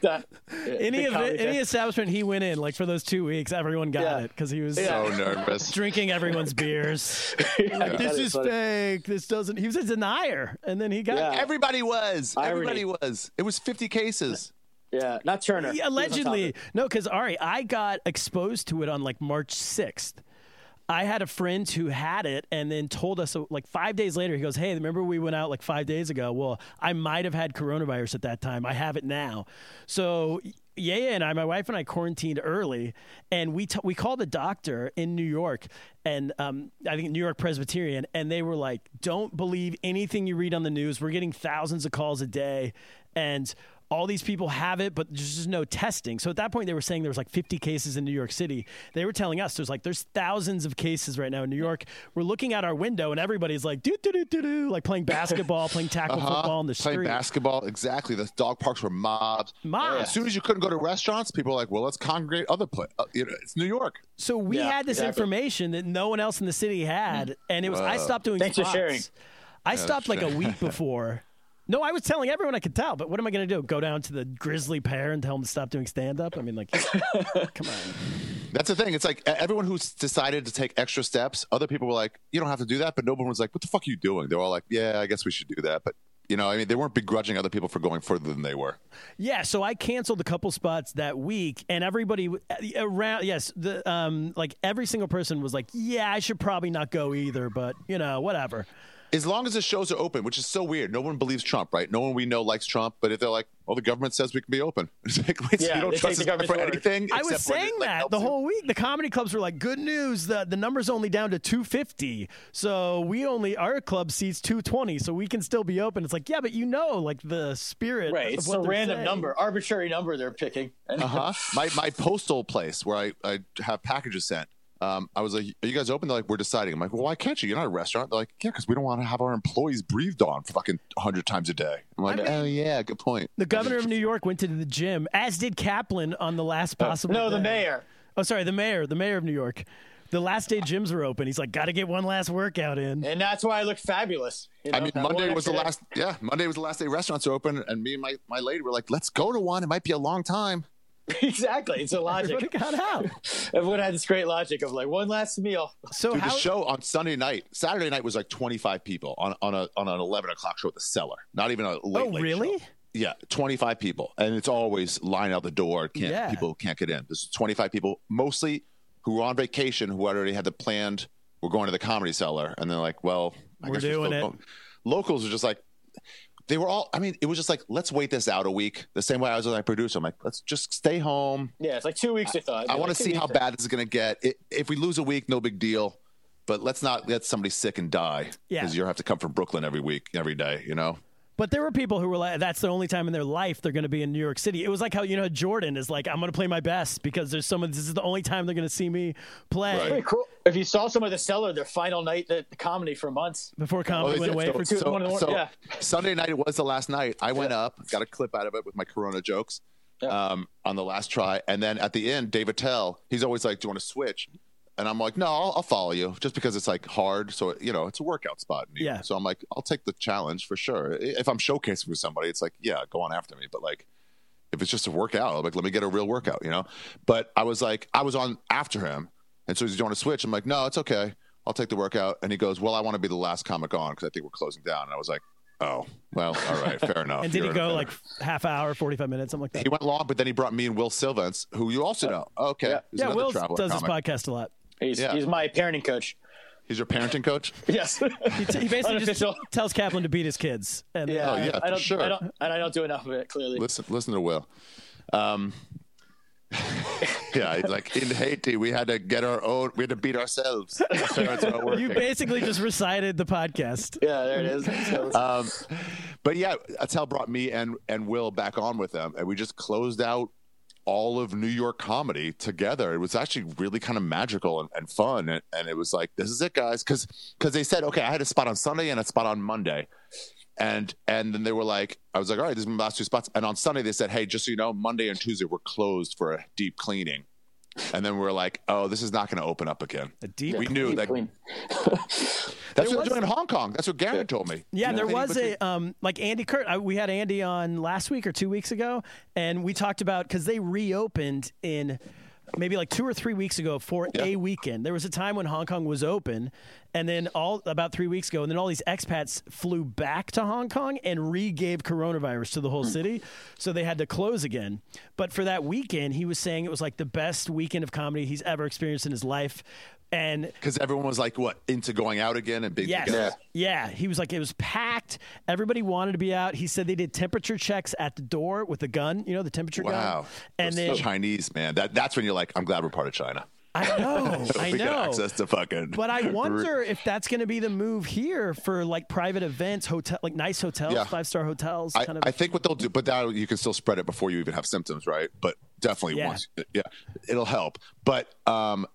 That- Any of it, any establishment he went in, like for those two weeks, everyone got Yeah. it because he was So nervous. drinking everyone's beers. Yeah, Like, this is funny. fake. This doesn't. He was a denier, and then he got. Yeah. Everybody was. Irony. Everybody was. It was 50 cases. Yeah, not Turner. He was on top of allegedly, it. no, because Ari, I got exposed to it on like March sixth. I had a friend who had it and then told us uh, like five days later, he goes, Hey, remember we went out like five days ago? Well, I might have had coronavirus at that time. I have it now. So, Yaya and I, my wife and I quarantined early and we, t- we called the doctor in New York and um, I think New York Presbyterian, and they were like, Don't believe anything you read on the news. We're getting thousands of calls a day. And all these people have it, but there's just no testing. So at that point, they were saying there was like 50 cases in New York City. They were telling us there's like there's thousands of cases right now in New York. We're looking out our window and everybody's like do do do do do, like playing basketball, playing tackle football in the Uh-huh. Playing street. basketball. Exactly. The dog parks were mobbed. Mobs. As soon as you couldn't go to restaurants, people were like, well, let's congregate other place. Uh, you know, it's New York. So we Yeah, had this exactly. information that no one else in the city had, and it was I stopped doing. Thanks for sharing. I stopped like a week before. No, I was telling everyone I could tell, but what am I going to do? Go down to the Grisly Pear and tell them to stop doing stand up? I mean, like, come on. That's the thing. It's like everyone who's decided to take extra steps, other people were like, you don't have to do that. But no one was like, what the fuck are you doing? They were all like, yeah, I guess we should do that. But, you know, I mean, they weren't begrudging other people for going further than they were. Yeah, so I canceled a couple spots that week, and everybody around, yes, the um, like every single person was like, "Yeah, I should probably not go either," but you know, whatever. As long as the shows are open, which is so weird. No one believes Trump, right? No one we know likes Trump. But if they're like, well, the government says we can be open. It's like, wait, so Yeah, you don't trust the this guy for word. anything? I was except when it, saying like, that the you? whole week. The comedy clubs were like, "Good news, the the number's only down to 250." So we only our club seats 220, so we can still be open. It's like, yeah, but you know, like the spirit, Right, Of it's what a random saying. number, arbitrary number they're picking. Uh-huh. my my postal place where I, I have packages sent. Um, I was like, "Are you guys open?" They're like, "We're deciding." I'm like, "Well, why can't you? You're not a restaurant." They're like, "Yeah, because we don't want to have our employees breathed on fucking hundred times a day." I'm like, I mean- "Oh yeah, good point." The governor of New York went to the gym, as did Kaplan on the last possible. no, the mayor. Oh, sorry, the mayor, the mayor of New York. The last day gyms were open. He's like, got to get one last workout in. And that's why I look fabulous. you I mean, that Monday was the extra last. Yeah, Monday was the last day restaurants are open, and me and my, my lady were like, "Let's go to one. It might be a long time." Day. exactly. It's a Everybody logic. got out. Everyone had this great logic of like one last meal. So Dude, how? the show on Sunday night, Saturday night was like 25 people on on a on an 11 o'clock show at the Cellar. Not even a late. oh, late really? show. Yeah, 25 people, and it's always line out the door. Can't Yeah. people can't get in? There's 25 people, mostly who were on vacation, who already had the planned. We're going to the Comedy Cellar, and they're like, "Well, I We're guess doing still it. going." Locals are just like. They were all. I mean, it was just like, let's wait this out a week. The same way I was with my producer. I'm like, let's just stay home. Yeah, it's like two weeks. I thought. I Like want to two see how weeks. bad this is going to get. I if we lose a week, no big deal. But let's not get somebody sick and die Yeah. because you have to come from Brooklyn every week, every day. You know. But there were people who were like, that's the only time in their life they're going to be in New York City. It was like how, you know, Jordan is like, I'm going to play my best because there's someone, this is the only time they're going to see me play Right. Pretty cool. If you saw some of the cellar, their final night at the comedy for months. before comedy Oh, went away did. for two. so, one of the- so yeah. Sunday night it was the last night. I went up, got a clip out of it with my Corona jokes Yeah. um, on the last try, and then at the end, Dave Attell, he's always like, "Do you want to switch?" And I'm like, "No, I'll, I'll follow you," just because it's like hard. So you know, it's a workout spot. Yeah. So I'm like, I'll take the challenge for sure. If I'm showcasing for somebody, it's like, yeah, go on after me. But like, if it's just a workout, I'm like, let me get a real workout, you know. But I was like, I was on after him, and so he's doing a switch. I'm like, no, it's okay. I'll take the workout. And he goes, well, I want to be the last comic on because I think we're closing down. And I was like, oh, well, all right, fair enough. And did he You're- go like half hour, 45 minutes, something like that? He went long, but then he brought me and Will Sylvince, who you also know. Okay, Yeah. Yeah, Will does this podcast a lot. He's, Yeah. he's my parenting coach. He's your parenting coach. Yes. He, t- he basically just tells Kaplan to beat his kids. And yeah. Oh, yeah, I for don't, sure. I don't, and I don't do enough of it. Clearly. listen, listen to Will. Um, yeah, like in Haiti, we had to get our own. We had to beat ourselves. Our parents are working. You basically just recited the podcast. Yeah, there it is. Um, but yeah, Attell brought me and and Will back on with them, and we just closed out all of New York comedy together. It was actually really kind of magical and, and fun, and, and it was like, this is it, guys, because because they said, okay, I had a spot on Sunday and a spot on Monday. And and then they were like, I was like, all right, this is my last two spots. And on Sunday they said, hey, just so you know, Monday and Tuesday we're closed for a deep cleaning. And then we are like, oh, this is not going to open up again. A deep. We knew that. clean. That's what they're doing in Hong Kong. That's what Garen told me. Yeah, You know, there was between- a um like Andy Kurt. I, we had Andy on last week or two weeks ago, and we talked about because they reopened in maybe like two or three weeks ago for a weekend. There was a time when Hong Kong was open, and then all about three weeks ago, and then all these expats flew back to Hong Kong and re-gave coronavirus to the whole hmm. city, so they had to close again. But for that weekend, he was saying it was like the best weekend of comedy he's ever experienced in his life. And because everyone was like, what, into going out again and being Yes. together. Yeah. He was like, it was packed. Everybody wanted to be out. He said they did temperature checks at the door with a gun, you know, the temperature gun. Wow. And Those then Chinese, man. That that's when you're like, I'm glad we're part of China. I know, I we got know. access to fucking. But I wonder if that's going to be the move here for like private events, hotel, like nice hotels, Yeah. five star hotels. I, kind of. I think what they'll do, but that you can still spread it before you even have symptoms, right? But definitely Yeah. once, yeah, it'll help. But um,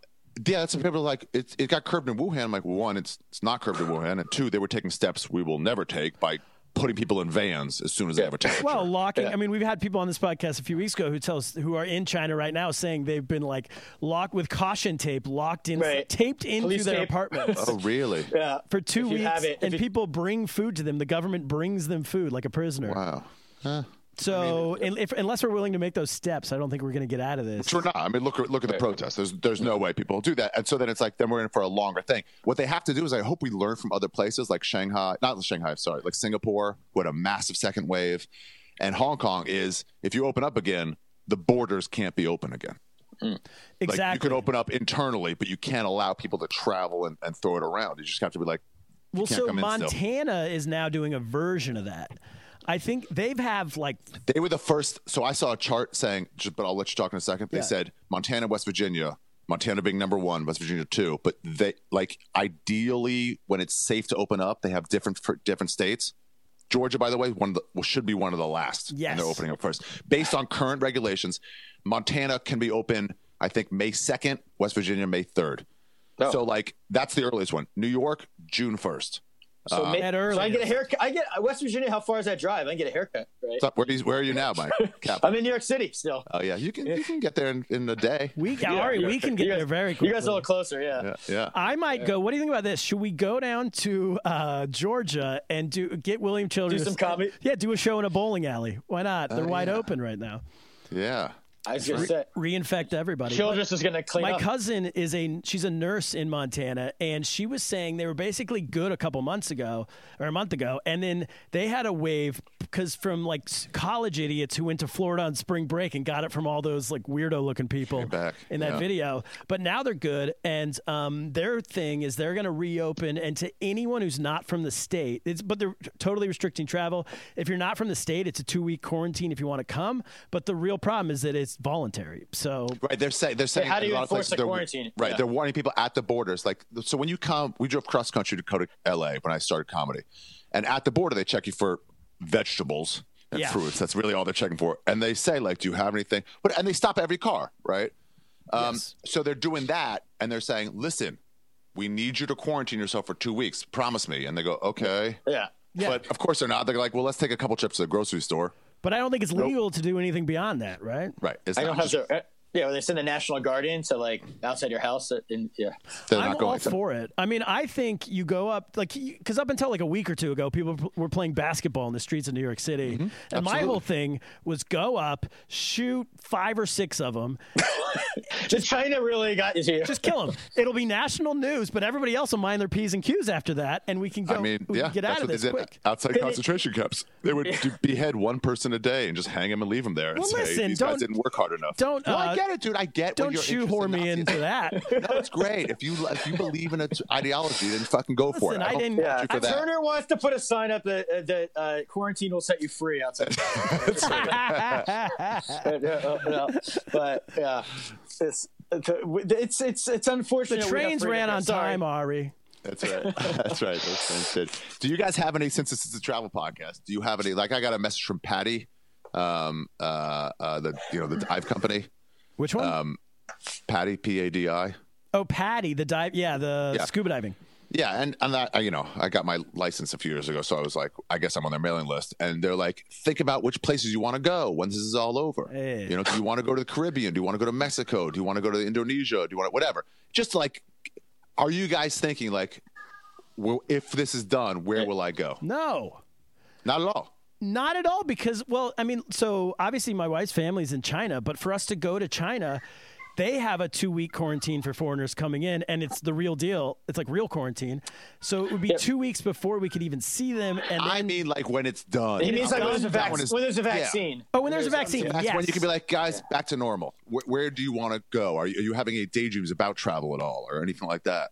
yeah, that's what people are like. It, it got curbed in Wuhan. I'm like, one, it's it's not curbed in Wuhan, and two, they were taking steps we will never take by putting people in vans as soon as they have a temperature. well, locking. I mean, we've had people on this podcast a few weeks ago who tell us who are in China right now saying they've been like locked with caution tape, locked in, Right. taped into Police their tape. apartments. oh, really? Yeah. for two If you weeks, have it- and you- people bring food to them. The government brings them food like a prisoner. Wow. So, in- if, unless we're willing to make those steps, I don't think we're going to get out of this. Sure not. I mean, look look at the protests. There's there's no way people will do that. And so then it's like then we're in for a longer thing. What they have to do is I hope we learn from other places like Shanghai, not Shanghai, sorry, like Singapore, who had a massive second wave, and Hong Kong is if you open up again, the borders can't be open again. Hmm. Like Exactly. you can open up internally, but you can't allow people to travel and, and throw it around. You just have to be like, well, so. Montana is now doing a version of that. I think they've have like They were the first. So I saw a chart saying, but I'll let you talk in a second. They Yeah. said Montana, West Virginia, Montana being number one, West Virginia two. But they like ideally when it's safe to open up, they have different for different states. Georgia, by the way, one of the well, should be one of the last. Yes. and they're opening up first based on current regulations. Montana can be open, I think, May second. West Virginia, May third. Oh. So like that's the earliest one. New York, June first. So, uh, ma- At so I get a haircut. I get uh, West Virginia. How far is that drive? I can get a haircut, right? So where, are you- where are you now, Mike? I'm in New York City still. Oh yeah, you can you can get there in, in a day. we, Ari, we can get guys- there very quickly. You guys are a little closer, yeah. Yeah, yeah. I might go. What do you think about this? Should we go down to uh, Georgia and do get William Childers Do some comedy? Yeah, do a show in a bowling alley. Why not? They're Oh, wide yeah. open right now. Yeah. I was gonna say, Reinfect everybody. Childress is gonna clean My up. cousin is a she's a nurse in Montana, and she was saying they were basically good a couple months ago or a month ago, and then they had a wave because from like college idiots who went to Florida on spring break and got it from all those like weirdo looking people back, in that yeah. video. But now they're good, and um, their thing is they're going to reopen, and to anyone who's not from the state, it's but they're totally restricting travel. If you're not from the state, it's a two week quarantine if you want to come. But the real problem is that it's voluntary. So Right. They're saying they're saying how do in a you lot of enforce places the they're- quarantine? Right. Yeah. They're warning people at the borders. Like so when you come we drove cross country to go to LA when I started comedy. And at the border they check you for vegetables and Yeah. fruits. That's really all they're checking for. And they say, like, do you have anything? But and they stop every car, right? Um, Yes. so they're doing that and they're saying, Listen, we need you to quarantine yourself for two weeks. Promise me. And they go, Okay. Yeah. Yeah. But of course they're not. They're like, Well, let's take a couple trips to the grocery store. But I don't think it's legal to do anything beyond that, right? Right. It's I don't have just- to. Uh, Yeah, they send the National Guard in to like outside your house. uh, And yeah, they're I'm not going all to. for it. I mean, I think you go up like because up until like a week or two ago, people were playing basketball in the streets of New York City, and my Mm-hmm. Absolutely. whole thing was go up, shoot five or six of them, just China really got you here. just kill them. It'll be national news, but everybody else will mind their p's and q's after that, and we can go. I mean, we yeah, can get out of this quick. outside it- concentration camps. They would do- behead one person a day and just hang him and leave him there and Well, say listen, these guys didn't work hard enough. Don't No, I uh, get get it, dude. I get. Don't what you're shoehorn me interested into that. in. No, it's great. If you if you believe in its ideology, then fucking go for it. I don't didn't- fault Yeah, you for that. Turner wants to put a sign up that uh, that uh, quarantine will set you free outside. but, uh, no, but yeah, it's it's it's it's unfortunate. the trains ran here. on Sorry. time, Ari. That's right. That's right. Those things did. Do you guys have any? Since this is a travel podcast, do you have any? Like, I got a message from PADI, um, uh, uh, the you know the dive company, Which one? um, PADI P A D I. oh, PADI, the dive. Yeah, the Yeah. scuba diving. Yeah, and and that you know, I got my license a few years ago, so I was like, I guess I'm on their mailing list, and they're like, think about which places you want to go when this is all over. Hey. You know, do you want to go to the Caribbean? Do you want to go to Mexico? Do you want to go to Indonesia? Do you want to, whatever? Just like, are you guys thinking like, well, if this is done, where will I go? No. Not at all. Not at all, because well, I mean, so obviously my wife's family's in China, but for us to go to China, they have a two week quarantine for foreigners coming in, and it's the real deal. It's like real quarantine. So it would be two weeks before we could even see them. And then, I mean, like when it's done. He means like when there's a, vac- one is- when there's a yeah. vaccine. oh, when there's a vaccine, That's yes. when you can be like, guys, back to normal. Where, where do you want to go? Are you, are you having any daydreams about travel at all, or anything like that?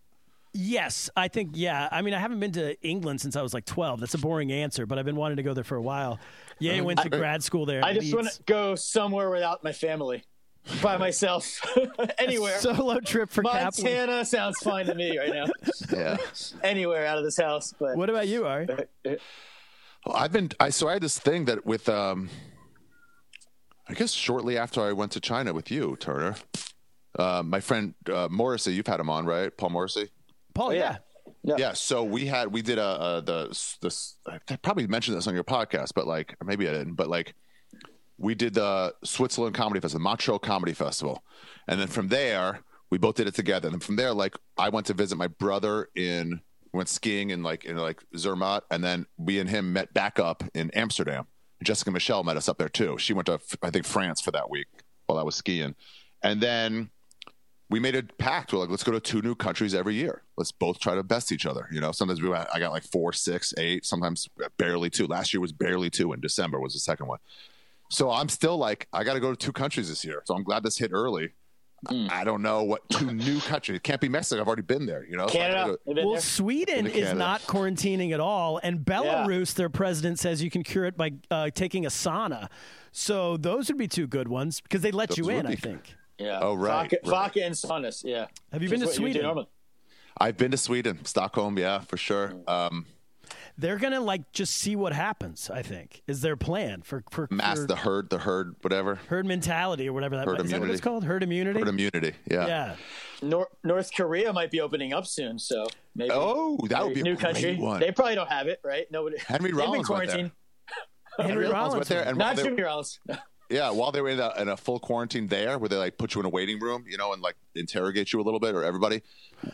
Yes, I think yeah. I mean, I haven't been to England since I was like 12. That's a boring answer, but I've been wanting to go there for a while. Yeah, I went to grad school there. I just Leeds. want to go somewhere without my family, by myself, anywhere. solo trip for Kaplan. Montana sounds fine to me right now. Yeah. Anywhere out of this house, but What about you, Ari? Well, I've been. I so I had this thing that with. um I guess shortly after I went to China with you, Turner. Uh, my friend uh, Morrissey, you've had him on, right? Paul Morrissey. Paul, oh, yeah. yeah. Yeah. So we had we did a, a the this I probably mentioned this on your podcast, but like maybe I didn't, but like we did the Switzerland Comedy Festival, the Montreal Comedy Festival, and then from there we both did it together. And then from there, like I went to visit my brother in went skiing in like in like Zermatt, and then we and him met back up in Amsterdam. Jessica Michelle met us up there too. She went to I think France for that week while I was skiing, and then we made a pact. We're like, let's go to two new countries every year. Let's both try to best each other. You know, sometimes we I got like four, six, eight, sometimes barely two. Last year was barely two. In December was the second one. So I'm still like, I got to go to two countries this year. So I'm glad this hit early. I don't know what two new countries. It can't be Mexico. I've already been there. You know, So Canada. go- Well, there. Sweden is not quarantining at all, and Belarus, their president says you can cure it by uh, taking a sauna. So those would be two good ones because they let you in. would I be- think. Yeah. Oh, right, Vodka, right. vodka and saunas. Yeah. Have you been to what you do Sweden? normally. I've been to Sweden, Stockholm. Yeah, for sure. Um, They're gonna like just see what happens. I think is their plan for for, mass for the herd, the herd, whatever. herd mentality or whatever that Herd is. That what it's called? Herd immunity. Herd immunity. Yeah. yeah. Nor- North Korea might be opening up soon, so maybe. Oh, that would be a new country. one. They probably don't have it, right? Nobody. Henry They've been Rollins went there. quarantined. Henry Rollins Rollins. went there, and while Not they- Jimmy Rollins. Yeah, while they were in a, in a full quarantine there, where they like put you in a waiting room, you know, and like interrogate you a little bit, or everybody.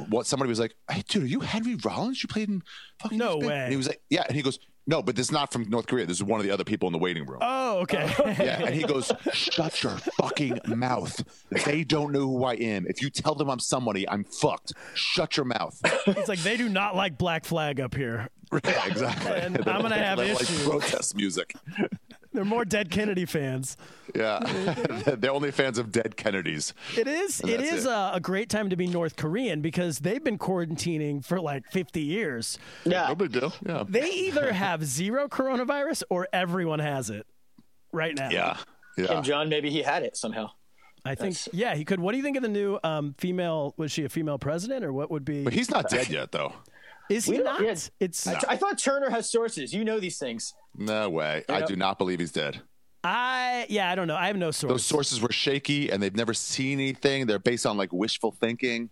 What somebody was like, "Hey, dude, are you Henry Rollins? You played in fucking No this way. And he was like, "Yeah," and he goes, "No, but this is not from North Korea. This is one of the other people in the waiting room." Oh, oh, okay. yeah, and he goes, "Shut your fucking mouth. They don't know who I am. If you tell them I'm somebody, I'm fucked. Shut your mouth." it's like they do not like Black Flag up here. Yeah, exactly. And I'm gonna have They don't issues. Like protest music. They're more Dead Kennedy fans. Yeah, they're only fans of dead Kennedys. It is. It that's is it. A, a great time to be North Korean because they've been quarantining for like 50 years. Yeah. No big deal. Yeah. They either have zero coronavirus or everyone has it right now. Yeah. Yeah. Kim Jong, maybe he had it somehow. I think. That's- Yeah, he could. What do you think of the new um, female? Was she a female president or what would be? But he's not dead yet, though. Is he We don't- yeah. It's. I, I thought Turner has sources. You know these things. No way. I know- do not believe he's dead. I. Yeah, I don't know. I have no source. Those sources were shaky and they've never seen anything. They're based on like wishful thinking.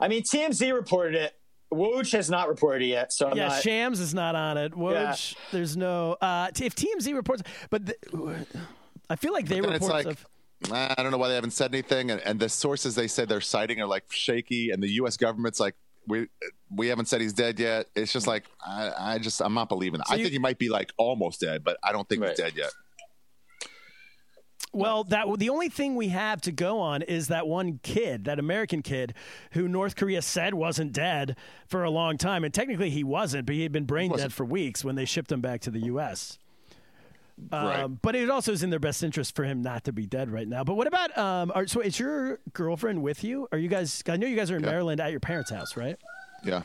I mean, TMZ reported it. Woj has not reported it yet, so I'm yeah, not. Shams is not on it. Woj, there's no. Uh, if TMZ reports, but the, I feel like they Then it's report like, stuff. "Nah, I don't know why they haven't said anything. And, and the sources they said they're citing are like shaky. And the U.S. government's like, we we haven't said he's dead yet. It's just like I, I just I'm not believing that. I you- think he might be like almost dead, but I don't think Right. he's dead yet. Well, that the only thing we have to go on is that one kid, that American kid, who North Korea said wasn't dead for a long time, and technically he wasn't, but he had been brain dead for weeks when they shipped him back to the U.S. Right. Um, but it also is in their best interest for him not to be dead right now. But what about um? Are, so is your girlfriend with you? Are you guys? I know you guys are in Maryland at your parents' house, right? Yeah.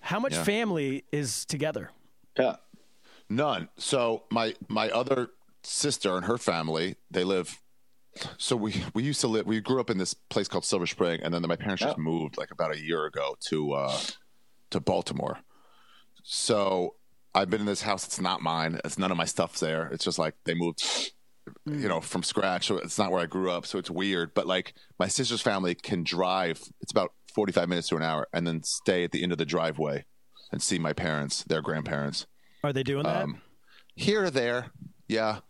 How much Yeah. family is together? Yeah. None. So my my other sister and her family, they live. So we we used to live. We grew up in this place called Silver Spring, and then my parents just Oh. moved like about a year ago to uh, to Baltimore. So I've been in this house. It's not mine. It's none of my stuff's there. It's just like they moved, you know, from scratch. So it's not where I grew up. So it's weird. But like my sister's family can drive. It's about forty five minutes to an hour, and then stay at the end of the driveway and see my parents, their grandparents Are they doing that? um, here or there. Yeah.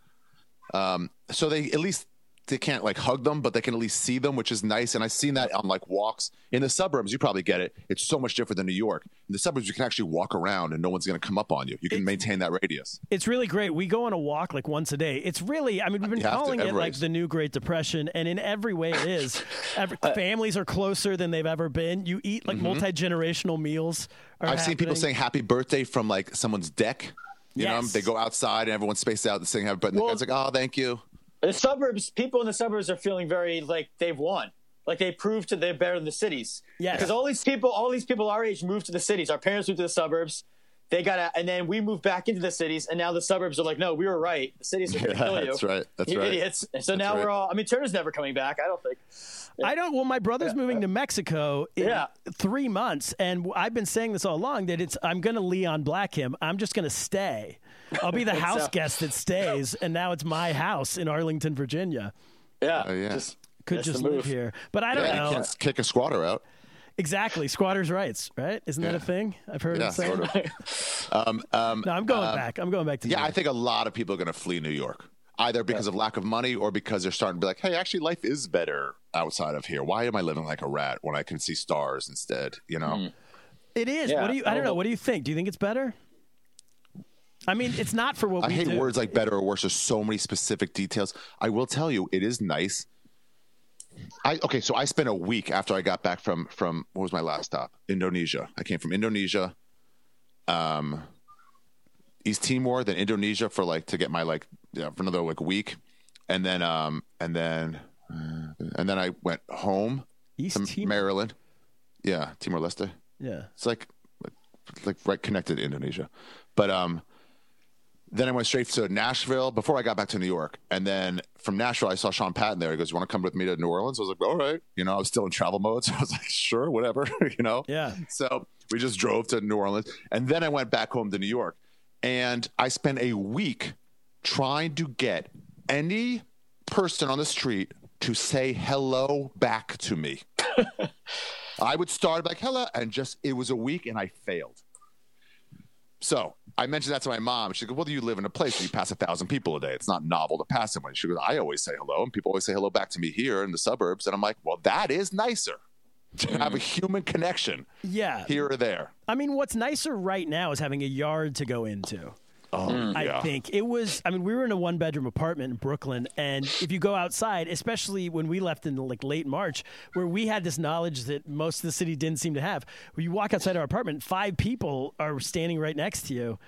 Um, so they at least they can't like hug them, but they can at least see them, which is nice. And I've seen that on like walks in the suburbs. You probably get it. It's so much different than New York. In the suburbs, you can actually walk around and no one's going to come up on you. You can maintain that radius. It's really great. We go on a walk like once a day. It's really, I mean, we've been You have to, calling it like the new Great Depression, and in every way it is. Every, families are closer than they've ever been. You eat like multi generational meals. Mm-hmm. I've seen people saying happy birthday from like someone's deck. You know, they go outside and everyone's spaced out and saying happy birthday. Well- guy's like, oh, thank you. The suburbs, people in the suburbs are feeling very like they've won. Like they proved to they're better than the cities. Yes. Because all these people, all these people our age moved to the cities. Our parents moved to the suburbs. They got to, and then we moved back into the cities, and now the suburbs are like, no, we were right. The cities are going to Yeah, kill you. that's right. That's you right. idiots. And so That's now right. we're all. I mean, Turner's never coming back. I don't think. I don't. Well, my brother's moving to Mexico in Yeah. three months, and I've been saying this all along that it's. I'm going to Leon Black him. I'm just going to stay. I'll be the house So- guest that stays, and now it's my house in Arlington, Virginia. Yeah. Oh, yeah. Just, Could that's just live move. here, but I don't Yeah, know you can't kick a squatter out. exactly. Squatters' rights, right? Isn't that a thing? I've heard Yeah, it saying. sort of. Um, um, No, I'm going back. I'm going back to. Yeah, New I think a lot of people are going to flee New York, either because of lack of money or because they're starting to be like, "Hey, actually, life is better outside of here. Why am I living like a rat when I can see stars instead?" You know, it is. Yeah. What do you? I don't know. What do you think? Do you think it's better? I mean, it's not for what we. I hate do. words like better or worse. There's so many specific details. I will tell you, it is nice. I okay, so I spent a week after I got back from from what was my last stop? Indonesia. I came from Indonesia, um, East Timor, then Indonesia for like to get my like yeah, for another like week, and then um and then uh, and then I went home East to Timor. Maryland. Yeah, Timor Leste. Yeah. It's like like right connected to Indonesia. But um then I went straight to Nashville before I got back to New York. And then from Nashville I saw Sean Patton there. He goes, You want to come with me to New Orleans? I was like, All right. You know, I was still in travel mode. So I was like, sure, whatever, you know? Yeah. So we just drove to New Orleans. And then I went back home to New York. And I spent a week trying to get any person on the street to say hello back to me. I would start like hello, and just it was a week, and I failed. So I mentioned that to my mom. She goes, "Well, you live in a place where you pass a thousand people a day. It's not novel to pass someone." She goes, "I always say hello, and people always say hello back to me here in the suburbs." And I'm like, "Well, that is nicer to have a human connection Yeah. here or there." I mean, what's nicer right now is having a yard to go into. Oh, I yeah. think it was. I mean, we were in a one bedroom apartment in Brooklyn, and if you go outside, especially when we left in like late March, where we had this knowledge that most of the city didn't seem to have, where you walk outside our apartment, five people are standing right next to you.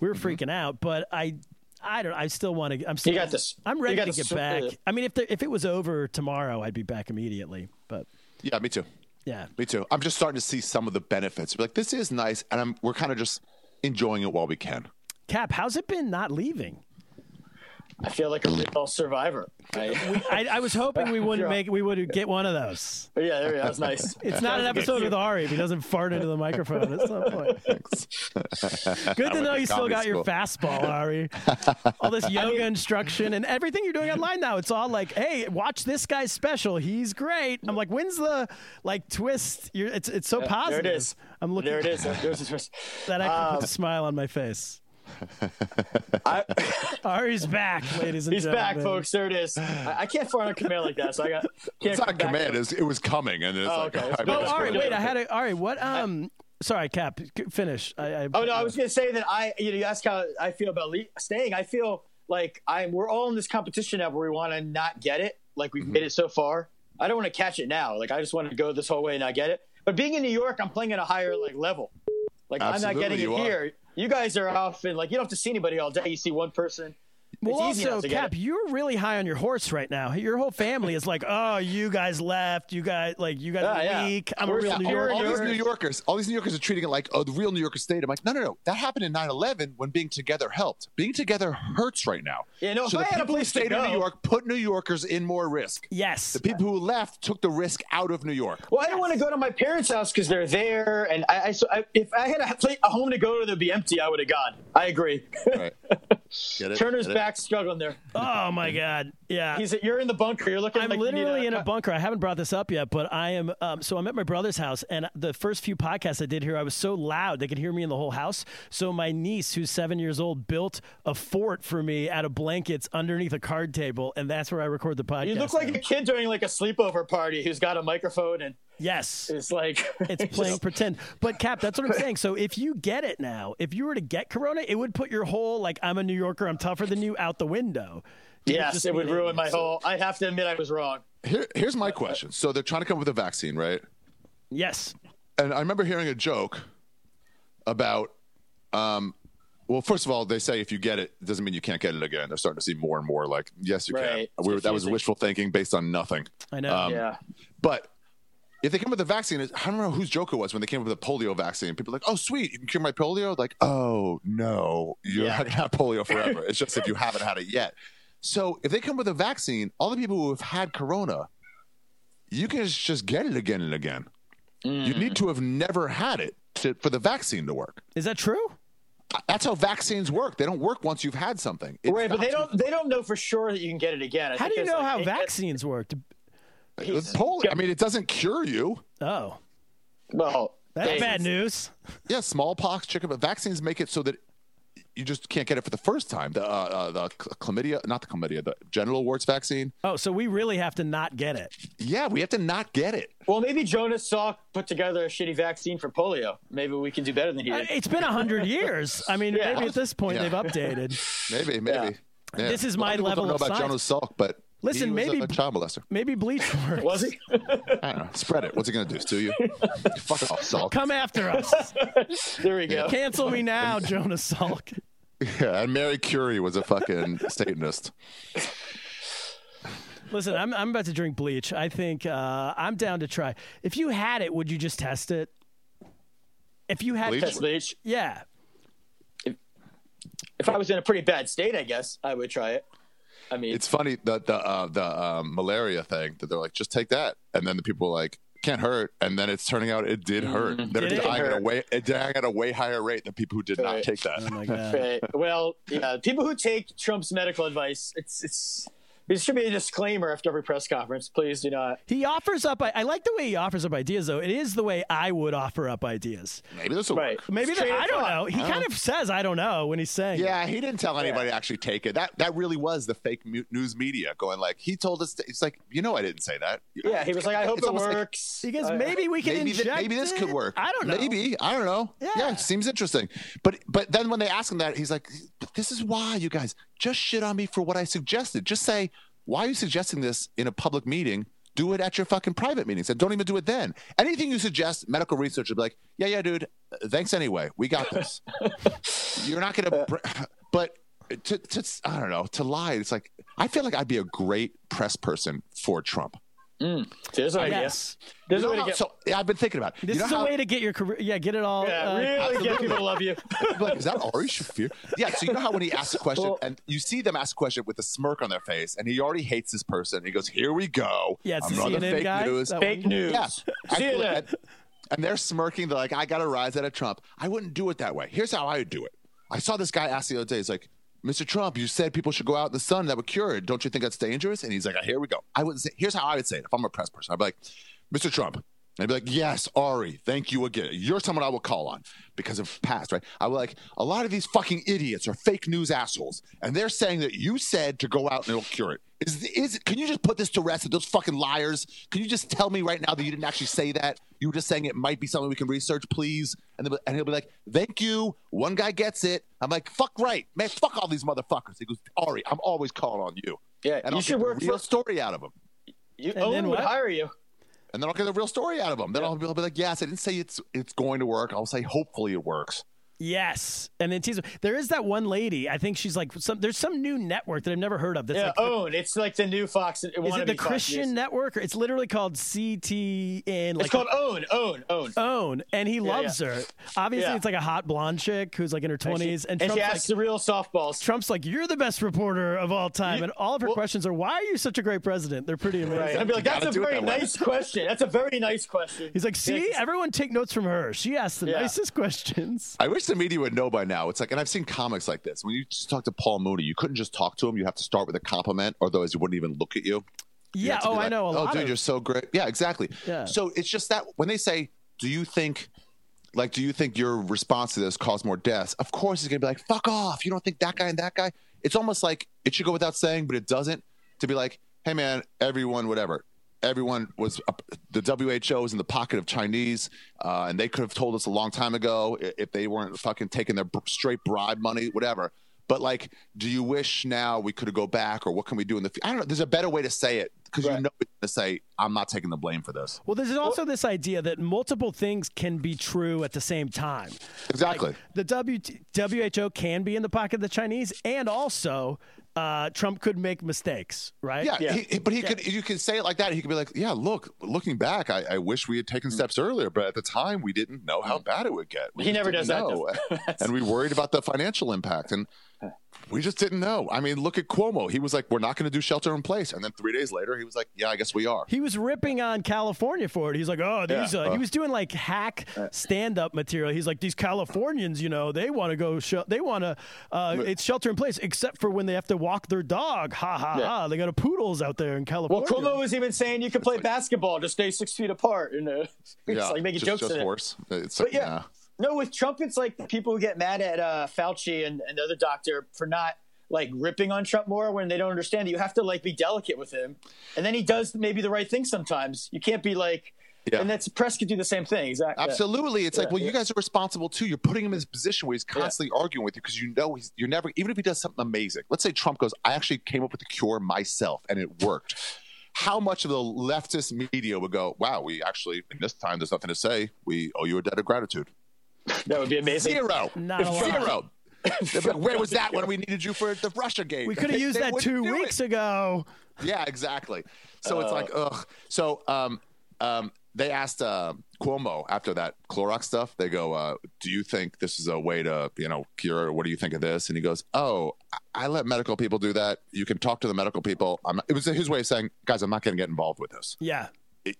We were Mm-hmm. freaking out, but I. I don't. I still want to. I'm still. You got this. I'm ready got to this. get back. Uh, I mean, if there, if it was over tomorrow, I'd be back immediately. But Yeah, me too. yeah, Me too. I'm just starting to see some of the benefits. Like this is nice, and I'm we're kind of just enjoying it while we can. Cap, how's it been not leaving? I feel like a real survivor. I, I, I was hoping we wouldn't make we would get one of those. yeah, there we go. That was nice. It's not an episode with Ari if he doesn't fart into the microphone at some point. Good to know you still comedy got your fastball, Ari. All this yoga instruction and everything you're doing online now. It's all like, hey, watch this guy's special. He's great. I'm like, when's the like twist? You're, it's it's so There positive. it is. I'm looking There it is. There's his twist. that actually Um, puts a smile on my face. I, Ari's back, ladies and he's gentlemen. back, folks. There it is. I, I can't fart on command like that, so I got. Can't It's not a command. it. It's, it was coming, and it's Oh, like, okay. I It's better Oh, Ari, good. wait, I had a Ari. What? Um, sorry, Cap. Finish. I, I, Oh no, I was gonna say that I. You know, you ask how I feel about le- staying. I feel like I'm. We're all in this competition now where we want to not get it. Like we've made it so far. I don't want to catch it now. Like I just want to go this whole way and not get it. But being in New York, I'm playing at a higher like level. Like I'm not getting it are. here. You guys are often like you don't have to see anybody all day. You see one person. Well, it's easy also, enough to get Cap, it. you're really high on your horse right now. Your whole family is like, "Oh, you guys left. You guys like you guys Yeah, are yeah. weak. I'm a We're- real yeah, New Yorker." all these New Yorkers, all these New Yorkers are treating it like, oh, the real New Yorker state. I'm like, no, no, no. That happened in 9/11 when being together helped. Being together hurts right now. Yeah, no, if So I the had a people who stayed in New York put New Yorkers in more risk. yes. The people who left took the risk out of New York. Well, I didn't want to go to my parents' house because they're there, and I, I, so I if I had a, pla- a home to go to that'd be empty, I would have gone. I agree. Right. Get it? Turner's Get back struggling there. oh my God. Yeah. He's you're in the bunker. You're looking. I'm like literally a, in a bunker. I haven't brought this up yet, but I am. Um, so I'm at my brother's house, and the first few podcasts I did here, I was so loud they could hear me in the whole house. So my niece, who's seven years old, built a fort for me out of blankets underneath a card table, and that's where I record the podcast. You look like now. a kid during like a sleepover party who's got a microphone and yes. It's like It's playing pretend. But Cap, that's what I'm saying. So if you get it now, if you were to get corona, it would put your whole like I'm a New Yorker, I'm tougher than you out the window. You yes, just it would be- ruin my whole. I have to admit, I was wrong. Here, here's my question. So they're trying to come up with a vaccine, right? Yes. And I remember hearing a joke about, um, well, first of all, they say if you get it, it doesn't mean you can't get it again. They're starting to see more and more like, yes, you Right. can. We were- that was wishful thinking based on nothing. I know. Um, yeah. But if they come with a vaccine, I don't know whose joke it was when they came up with a polio vaccine. People are like, oh, sweet, you can cure my polio. Like, oh, no, you're Yeah. not going to have polio forever. it's just if you haven't had it yet. So if they come with a vaccine, all the people who have had corona, you can just get it again and again. You need mm. to have never had it to, for the vaccine to work. Is that true? Uh, that's how vaccines work. They don't work once you've had something. It Right, but they don't. They don't know for sure that you can get it again. I How do you know like, how it- vaccines work? With- with polio. I mean, it doesn't cure you. Oh, Well, that's they- bad news. Yeah, smallpox, chicken, but vaccines make it so that you just can't get it for the first time. The uh, uh, the chlamydia, not the chlamydia, the genital warts vaccine. Oh, so we really have to not get it. Yeah, we have to not get it. Well, maybe Jonas Salk put together a shitty vaccine for polio. Maybe we can do better than he Uh, did. It's been a hundred years. I mean, Yeah. maybe at this point Yeah. they've updated. Maybe, maybe. Yeah. This is A my of people level don't know of about science. Jonas Salk, but Listen, he was maybe- a, a child molester. Maybe bleach works. Was he? I don't know. Spread it. What's it going to do? Sue you? Fuck off, Salk. Come after us. there we go. Cancel me now, Jonas Salk. Yeah, and Mary Curie was a fucking Satanist. Listen, I'm I'm about to drink bleach. I think uh, I'm down to try. If you had it, would you just test it? If you had, Bleach? Bleach. yeah. If I was in a pretty bad state, I guess I would try it. I mean, It's funny the the uh, the um, malaria thing that they're like, just take that, and then the people are like can't hurt, and then it's turning out it did hurt. They're Did it? dying at a way it dying at a way higher rate than people who did not take that. Oh my god. right. well, yeah, people who take Trump's medical advice, it's it's there should be a disclaimer after every press conference. Please do not. He offers up. I, I like the way he offers up ideas, though. It is the way I would offer up ideas. Maybe this will Right. work. Maybe Straight that, I don't know. He kind of says I don't know when he's saying. it. Yeah, he didn't tell anybody to actually take it. That that really was the fake news media going like he told us. To, it's like you know I didn't say that. Yeah, he was like, I hope It's it almost like- works. He goes, Uh, maybe we can maybe, thi- inject maybe this it. could work. I don't know. Maybe I don't know. Yeah. Yeah. it seems interesting. But but then when they ask him that, he's like, this is why you guys just shit on me for what I suggested. Just say why are you suggesting this in a public meeting? Do it at your fucking private meetings, and don't even do it then. Anything you suggest, medical research will be like, yeah, yeah, dude. uh, Thanks anyway. We got this. You're not gonna. Br- but to, to I don't know to lie. It's like I feel like I'd be a great press person for Trump. There's an idea. Yes. There's You a know way to get. so yeah, I've been thinking about. it. This you know is a way to get your career. Yeah, get it all. yeah, uh, really get people to love you. like, is that Ari Shaffir? Yeah. So you know how when he asks a question Well- and you see them ask a question with a smirk on their face, and he already hates this person. He goes, "Here we go. Yeah, it's Another fake guy. news." That Fake one. news. Yeah. CNN. And, and they're smirking. They're like, "I got to rise out of Trump." I wouldn't do it that way. Here's how I would do it. I saw this guy ask the other day. He's like. Mr. Trump, you said people should go out in the sun. That would cure it. Don't you think that's dangerous? And he's like, here we go. I would say, here's how I would say it. If I'm a press person, I'd be like, Mr. Trump, I'd be like, yes, Ari, thank you again. You're someone I will call on because of past, right? I would like, a lot of these fucking idiots are fake news assholes, and they're saying that you said to go out and it'll cure it. Is, is can you just put this to rest? Those fucking liars. Can you just tell me right now that you didn't actually say that? You were just saying it might be something we can research, please. And, they'll and he'll be like, thank you. One guy gets it. I'm like, fuck right, man. Fuck all these motherfuckers. He goes, Ari, I'm always calling on you. Yeah, And you I'll should get the work real for. story out of him. You, And Owen then would what? hire you. And then I'll get a real story out of them. Then I'll, be, I'll be like, yes, I didn't say it's it's going to work. I'll say hopefully it works. Yes, and then tease. There is that one lady. I think she's like some. There's some new network that I've never heard of. That's Yeah, like, oh, own. It's like the new Fox. It is it the Christian network? Or it's literally called CTN. Like It's called Own, Own, Own. Own, and he loves her. Obviously, Yeah. it's like a hot blonde chick who's like in her twenties, and, and she Trump's asks like, the real softballs. Trump's like, "You're the best reporter of all time," You- and all of her well- questions are, "Why are you such a great president?" They're pretty amazing. Right. I'd be like, You that's a do very that way. nice question. That's a very nice question. He's like, "See, Yeah. everyone take notes from her. She asks the Yeah. nicest questions." I wish the media would know by now. It's like, and I've seen comics like this. When you just talk to Paul Mooney, you couldn't just talk to him. You have to start with a compliment, or otherwise he wouldn't even look at you. You Yeah. Oh, be I know a oh, dude, of. you're so great. Yeah, exactly. Yeah. So it's just that when they say, "Do you think?" Like, do you think your response to this caused more deaths? Of course, he's gonna be like, "Fuck off!" You don't think that guy and that guy? It's almost like it should go without saying, but it doesn't. To be like, "Hey, man, everyone, whatever, everyone was up, the WHO is in the pocket of Chinese, uh, and they could have told us a long time ago if they weren't fucking taking their br- straight bribe money, whatever." But like, do you wish now we could go back, or what can we do in the? fu- I don't know. There's a better way to say it because you know to say, "I'm not taking the blame for this." Well, there's also this idea that multiple things can be true at the same time. Exactly. The w- WHO can be in the pocket of the Chinese, and also uh, Trump could make mistakes, right? Yeah, Yeah. He, he- but he could. You could say it like that. He could be like, "Yeah, look, looking back, I, I wish we had Mm. taken steps earlier, but at the time, we didn't know how bad it would get. We He never does that, know. though. and we worried about the financial impact, and we just didn't know. I mean, look at Cuomo. He was like, "We're not going to do shelter in place," and then three days later, he was like, "Yeah, I guess we are." He was ripping on California for it. He's like, oh, these. Yeah. Uh, he was doing like hack stand-up material. He's like, these Californians, you know, they want to go. Sh- they want to. Uh, it's shelter in place, except for when they have to walk their dog. Ha ha Yeah. ha! They got a poodles out there in California." Well, Cuomo was even saying you could play basketball, just stay six feet apart. And uh, it's yeah, like making just, jokes just in it. worse. It's But like, yeah, nah. No, with Trump, it's like people who get mad at uh, Fauci and, and the other doctor for not like ripping on Trump more when they don't understand it. You have to like be delicate with him, and then he does maybe the right thing sometimes. You can't be like, Yeah. and that's press could do the same thing. Exactly. Absolutely. It's like, Yeah, well, you guys are responsible too. You're putting him in this position where he's constantly arguing with you because you know he's you're never even if he does something amazing. Let's say Trump goes, I actually came up with the cure myself and it worked. How much of the leftist media would go, Wow, we actually in this time there's nothing to say. We owe you a debt of gratitude. That would be amazing. Zero. Not. Zero. They'd be like, Where was that when we needed you for the Russia game? we could have used they that two do it. weeks ago. Yeah, exactly. So it's Uh, like, ugh. So um, um, they asked uh, Cuomo after that Clorox stuff. They go, uh, "Do you think this is a way to, you know, cure? What do you think of this?" And he goes, "Oh, I, I let medical people do that. You can talk to the medical people." I'm, it was his way of saying, "Guys, I'm not going to get involved with this. Yeah, It-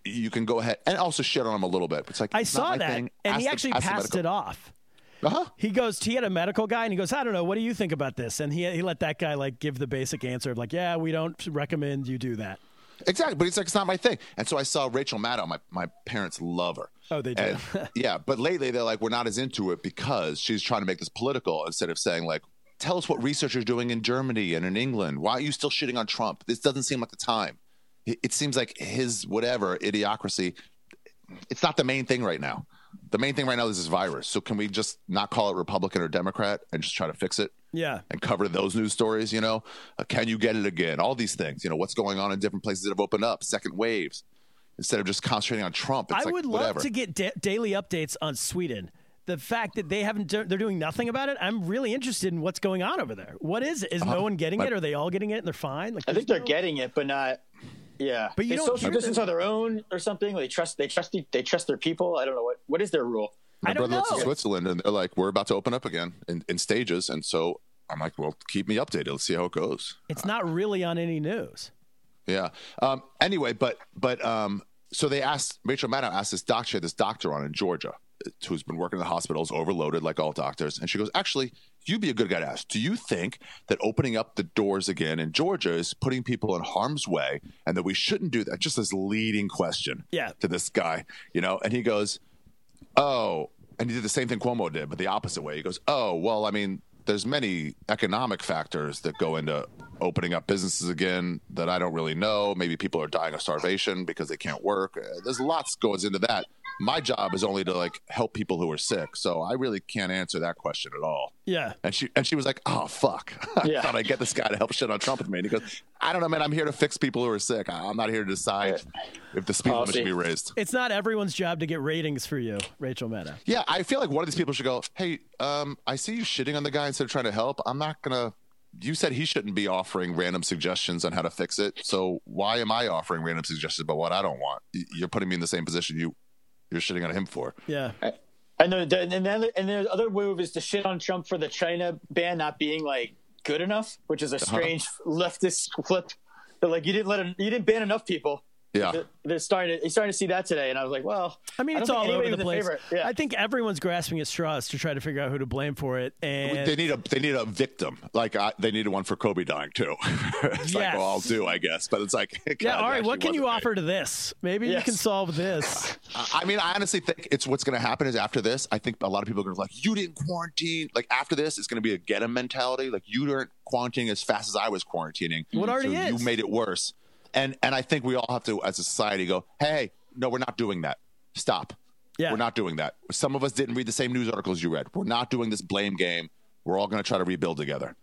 you can go ahead and also shit on him a little bit." It's like I it's saw that, thing. and Ask he actually the passed it off. Uh-huh. He goes, he had a medical guy, and he goes, I don't know, what do you think about this? And he he let that guy like give the basic answer of like, yeah, we don't recommend you do that. Exactly, but it's like it's not my thing. And so I saw Rachel Maddow. My my parents love her. Oh, they do. And, yeah, but lately they're like, we're not as into it because she's trying to make this political instead of saying like, tell us what research you're doing in Germany and in England. Why are you still shitting on Trump? This doesn't seem like the time. It, it seems like his whatever idiocracy. It's not the main thing right now. The main thing right now is this virus. So can we just not call it Republican or Democrat and just try to fix it? Yeah. and cover those news stories. You know, uh, can you get it again? All these things. You know, what's going on in different places that have opened up, second waves, instead of just concentrating on Trump. It's I like, would love whatever. to get da- daily updates on Sweden. The fact that they haven't, they're doing nothing about it. I'm really interested in what's going on over there. What is it? Is no one getting My- it? Are they all getting it and they're fine? Like, I think they're no- getting it, but not. Yeah, But you they don't social distance them- on their own or something. They trust. They trust. They trust their people. I don't know what. What is their rule? My I brother lives in. Switzerland, and they're like, we're about to open up again in, in stages, and so I'm like, well, keep me updated. Let's see how it goes. It's not really on any news. Yeah. Um, anyway, but but um, so they asked Rachel Maddow asked this doctor, this doctor on in Georgia uh, who's been working in the hospitals, overloaded like all doctors, and she goes, actually, you'd be a good guy to ask. Do you think that opening up the doors again in Georgia is putting people in harm's way, and that we shouldn't do that? Just this leading question, Yeah. to this guy, you know, and he goes, oh, and he did the same thing Cuomo did, but the opposite way. He goes, oh, well, I mean, there's many economic factors that go into opening up businesses again that I don't really know. Maybe people are dying of starvation because they can't work. There's lots goes into that. My job is only to like help people who are sick, so I really can't answer that question at all. Yeah. And she and she was like, "Oh fuck, I Yeah. thought I'd get this guy to help shit on Trump with me." And he goes, "I don't know, man. I'm here to fix people who are sick. I- I'm not here to decide if the speed limit should be raised." It's not everyone's job to get ratings for you, Rachel Maddow. Yeah, I feel like one of these people should go, "Hey, um, I see you shitting on the guy instead of trying to help. I'm not gonna." You said he shouldn't be offering random suggestions on how to fix it. So why am I offering random suggestions about what I don't want? You're putting me in the same position you you're shitting on him for. Yeah. And then, and then and then the other move is to shit on Trump for the China ban not being like good enough, which is a uh-huh. strange leftist flip. But like you didn't let him, you didn't ban enough people. Yeah. They're- They're starting to, he's starting to see that today, and I was like, well, I mean, don't it's think all over the place. Yeah. I think everyone's grasping at straws to try to figure out who to blame for it. And They need a they need a victim. Like I, they needed one for Kobe dying too. it's like, Yes. well, I'll do, I guess. But it's like, yeah, all right, what can you wasn't offer to this? Maybe you can solve this. I mean, I honestly think it's what's going to happen is after this, I think a lot of people are going to be like, you didn't quarantine. Like after this, it's going to be a get 'em mentality. Like you weren't quarantining as fast as I was quarantining. What already so is. You made it worse. And and I think we all have to, as a society, go, hey, no, we're not doing that. Stop. Yeah. We're not doing that. Some of us didn't read the same news articles you read. We're not doing this blame game. We're all going to try to rebuild together.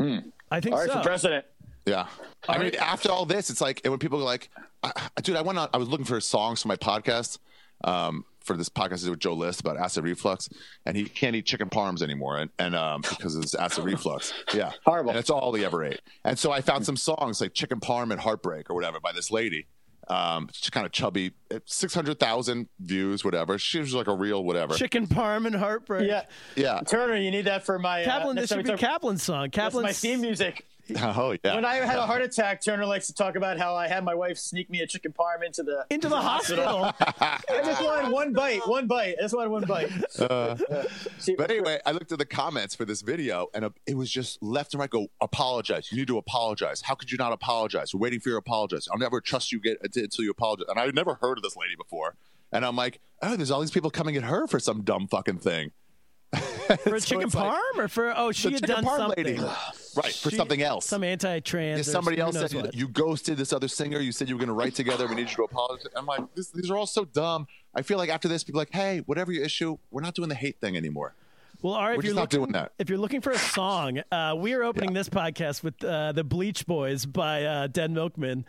I think all right so. for president. Yeah. I mean, after all this, it's like and when people are like, I, I- dude, I went on, I was looking for songs for my podcast, um, for this podcast I did with Joe List about acid reflux, and he can't eat chicken parms anymore, and, and um, because of his acid reflux. Yeah. Horrible. And it's all he ever ate. And so I found some songs like Chicken Parm and Heartbreak or whatever by this lady. Um, she's kind of chubby, six hundred thousand views, whatever. She was like a real whatever. Chicken parm and heartbreak. Yeah, Yeah. Turner, you need that for my Kaplan, Uh, this next time should be talk- Kaplan's song. That's Kaplan's my theme music. Oh yeah. When I had a heart attack, Turner likes to talk about how I had my wife sneak me a chicken parm into the into the hospital. I just wanted one bite, one bite. I just wanted one bite. See, But anyway, I looked at the comments for this video, and uh, it was just left and right. Go apologize. You need to apologize. How could you not apologize? We're waiting for your apologize. I'll never trust you get until you apologize. And I had never heard of this lady before. And I'm like, oh, there's all these people coming at her for some dumb fucking thing. for a So chicken it's like- parm or for oh she had done something. lady, right? For She- something else. Some anti-trans. Or somebody else said what. you ghosted this other singer. You said you were going to write together. We need you to apologize. I'm like, this, these are all so dumb. I feel like after this, people are like, hey, whatever your issue, we're not doing the hate thing anymore. Well, all right. We're if you're just not looking, doing that. If you're looking for a song, uh, we are opening this podcast with uh, the Bleach Boys by uh, Dead Milkman.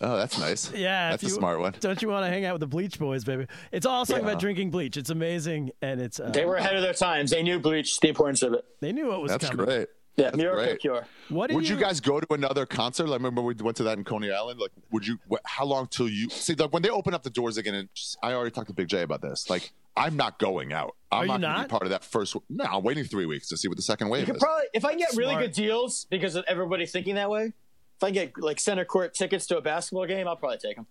Oh, that's nice. Yeah, that's if a smart one. Don't you want to hang out with the Bleach Boys, baby? It's all a song Yeah. about drinking bleach. It's amazing, and it's uh, they were ahead of their times. They knew bleach, the importance of it. they knew what was coming. That's coming. great. Yeah, That's miracle great. cure. What Would you guys go to another concert? I remember we went to that in Coney Island. Like, would you? Wh- how long till you see? Like, when they open up the doors again, and just, I already talked to Big J about this. Like, I'm not going out. I'm Are you not, gonna not? be part of that first. No, I'm waiting three weeks to see what the second You wave could is. probably, if I can get really good deals because of everybody thinking that way. If I can get like center court tickets to a basketball game, I'll probably take them.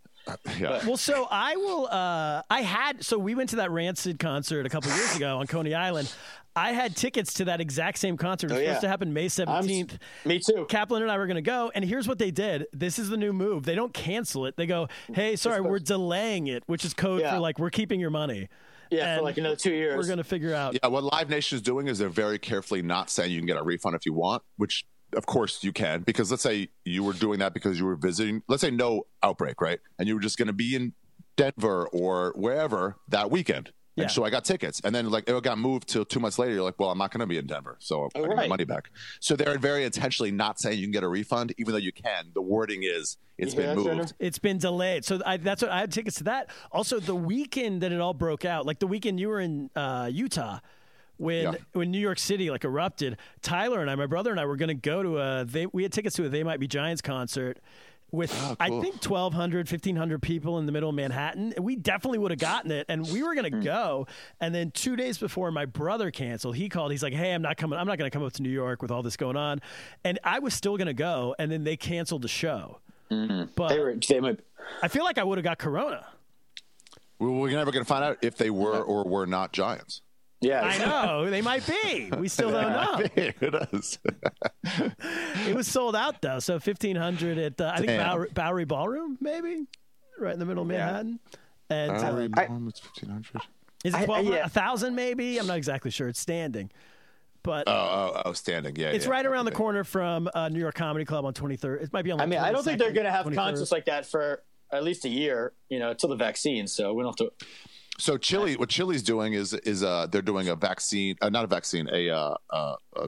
yeah. Well, so I will. Uh, I had. So we went to that Rancid concert a couple years ago on Coney Island. I had tickets to that exact same concert. It was Oh, yeah. supposed to happen May I'm- seventeenth. Me too. Kaplan and I were going to go, and here's what they did. This is the new move. They don't cancel it. They go, "Hey, sorry, we're delaying it," which is code Yeah. for like we're keeping your money. Yeah, And for like another two years. We're going to figure out. Yeah, what Live Nation is doing is they're very carefully not saying you can get a refund if you want, which of course you can, because let's say you were doing that because you were visiting, let's say no outbreak, right? And you were just going to be in Denver or wherever that weekend. Yeah. And so I got tickets, and then like it got moved till two months later. You're like, well, I'm not going to be in Denver, so I get my right. money back. So they're very intentionally not saying you can get a refund, even though you can. The wording is it's You hear been that, Turner? moved. It's been delayed, so I, that's what I had tickets to that. Also, the weekend that it all broke out, like the weekend you were in uh, Utah, when Yeah. when New York City like erupted. Tyler and I, my brother and I, were going to go to a. They we had tickets to a They Might Be Giants concert. With ah, I cool. think 1,200, 1,500 people in the middle of Manhattan, we definitely would have gotten it, and we were going to hmm. go. And then two days before my brother canceled, he called. He's like, "Hey, I'm not coming. I'm not going to come up to New York with all this going on." And I was still going to go, and then they canceled the show. Hmm. But they were. They might. I feel like I would have got corona. We- We're never going to find out if they were or were not Giants. Yeah. I know they might be. We still don't know. it does. It was sold out though, so fifteen hundred at uh, I think Bowery, Bowery Ballroom, maybe right in the middle of Manhattan. And uh, Bowery Ballroom, it's 1500. is it I- I- twelve yeah. a thousand? Maybe I'm not exactly sure. It's standing, but Oh, oh, oh, standing. Yeah, it's yeah. right around the corner from uh, New York Comedy Club on 23rd. It might be on. I Like mean, I don't think they're going to have 23rd. concerts like that for at least a year, you know, till the vaccine. So we don't have to. So Chile, what Chile's doing is is uh they're doing a vaccine, uh, not a vaccine, a uh, uh a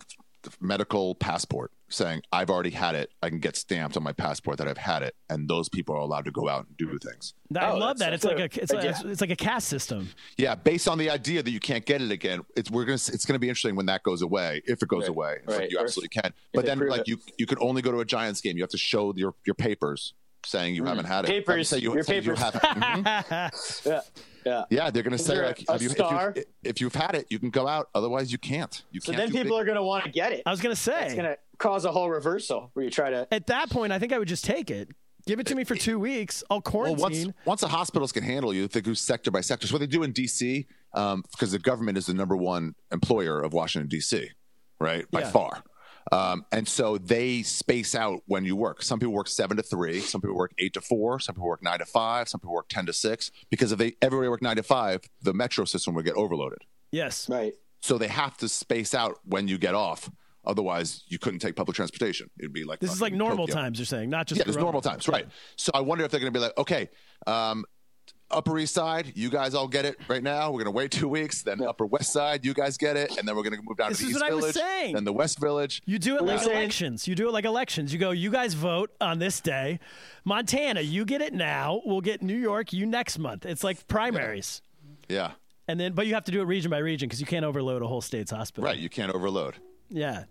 medical passport, saying I've already had it. I can get stamped on my passport that I've had it, and those people are allowed to go out and do things. I Oh, love that. that's- It's like a it's like, yeah. it's like a caste system. Yeah, based on the idea that you can't get it again, it's we're gonna it's gonna be interesting when that goes away, if it goes Right, away. It's like right. you Or absolutely can. But they then prove like it. you you could only go to a Giants game. You have to show your your papers saying you haven't had it. Mm. Papers, Say you, your say you papers. have- Mhm. Yeah, yeah. Yeah, they're gonna say like have you, if, star? you, if you've had it, you can go out. Otherwise, you can't. You So can't. then people big- are going to want to get it. I was gonna say It's going to cause a whole reversal where you try to. at that point, I think I would just take it. Give it to me for two weeks. I'll Well, once quarantine. once the hospitals can handle you, they go sector by sector. So what they do in DC, um, because the government is the number one employer of Washington D.C. Right by Yeah. far, um, and so they space out when you work. Some people work seven to three, some people work eight to four, some people work nine to five, some people work ten to six. Because if they everybody worked nine to five, the metro system would get overloaded. yes. Right. So they have to space out when you get off. Otherwise, you couldn't take public transportation. It'd be like This is like normal Tokyo. times. You're saying, not just Yeah, there's corona. normal times, right? So I wonder if they're going to be like, okay, um, Upper East Side, you guys all get it right now. We're going to wait two weeks. Then Upper West Side, you guys get it, and then we're going to move down This to the is East what I was Village, saying. then the West Village. You do it like saying- elections. You do it like elections. You go, you guys vote on this day. Montana, you get it now. We'll get New York, you next month. It's like primaries. Yeah, And then, but you have to do it region by region because you can't overload a whole state's hospital. right. You can't overload. Yeah.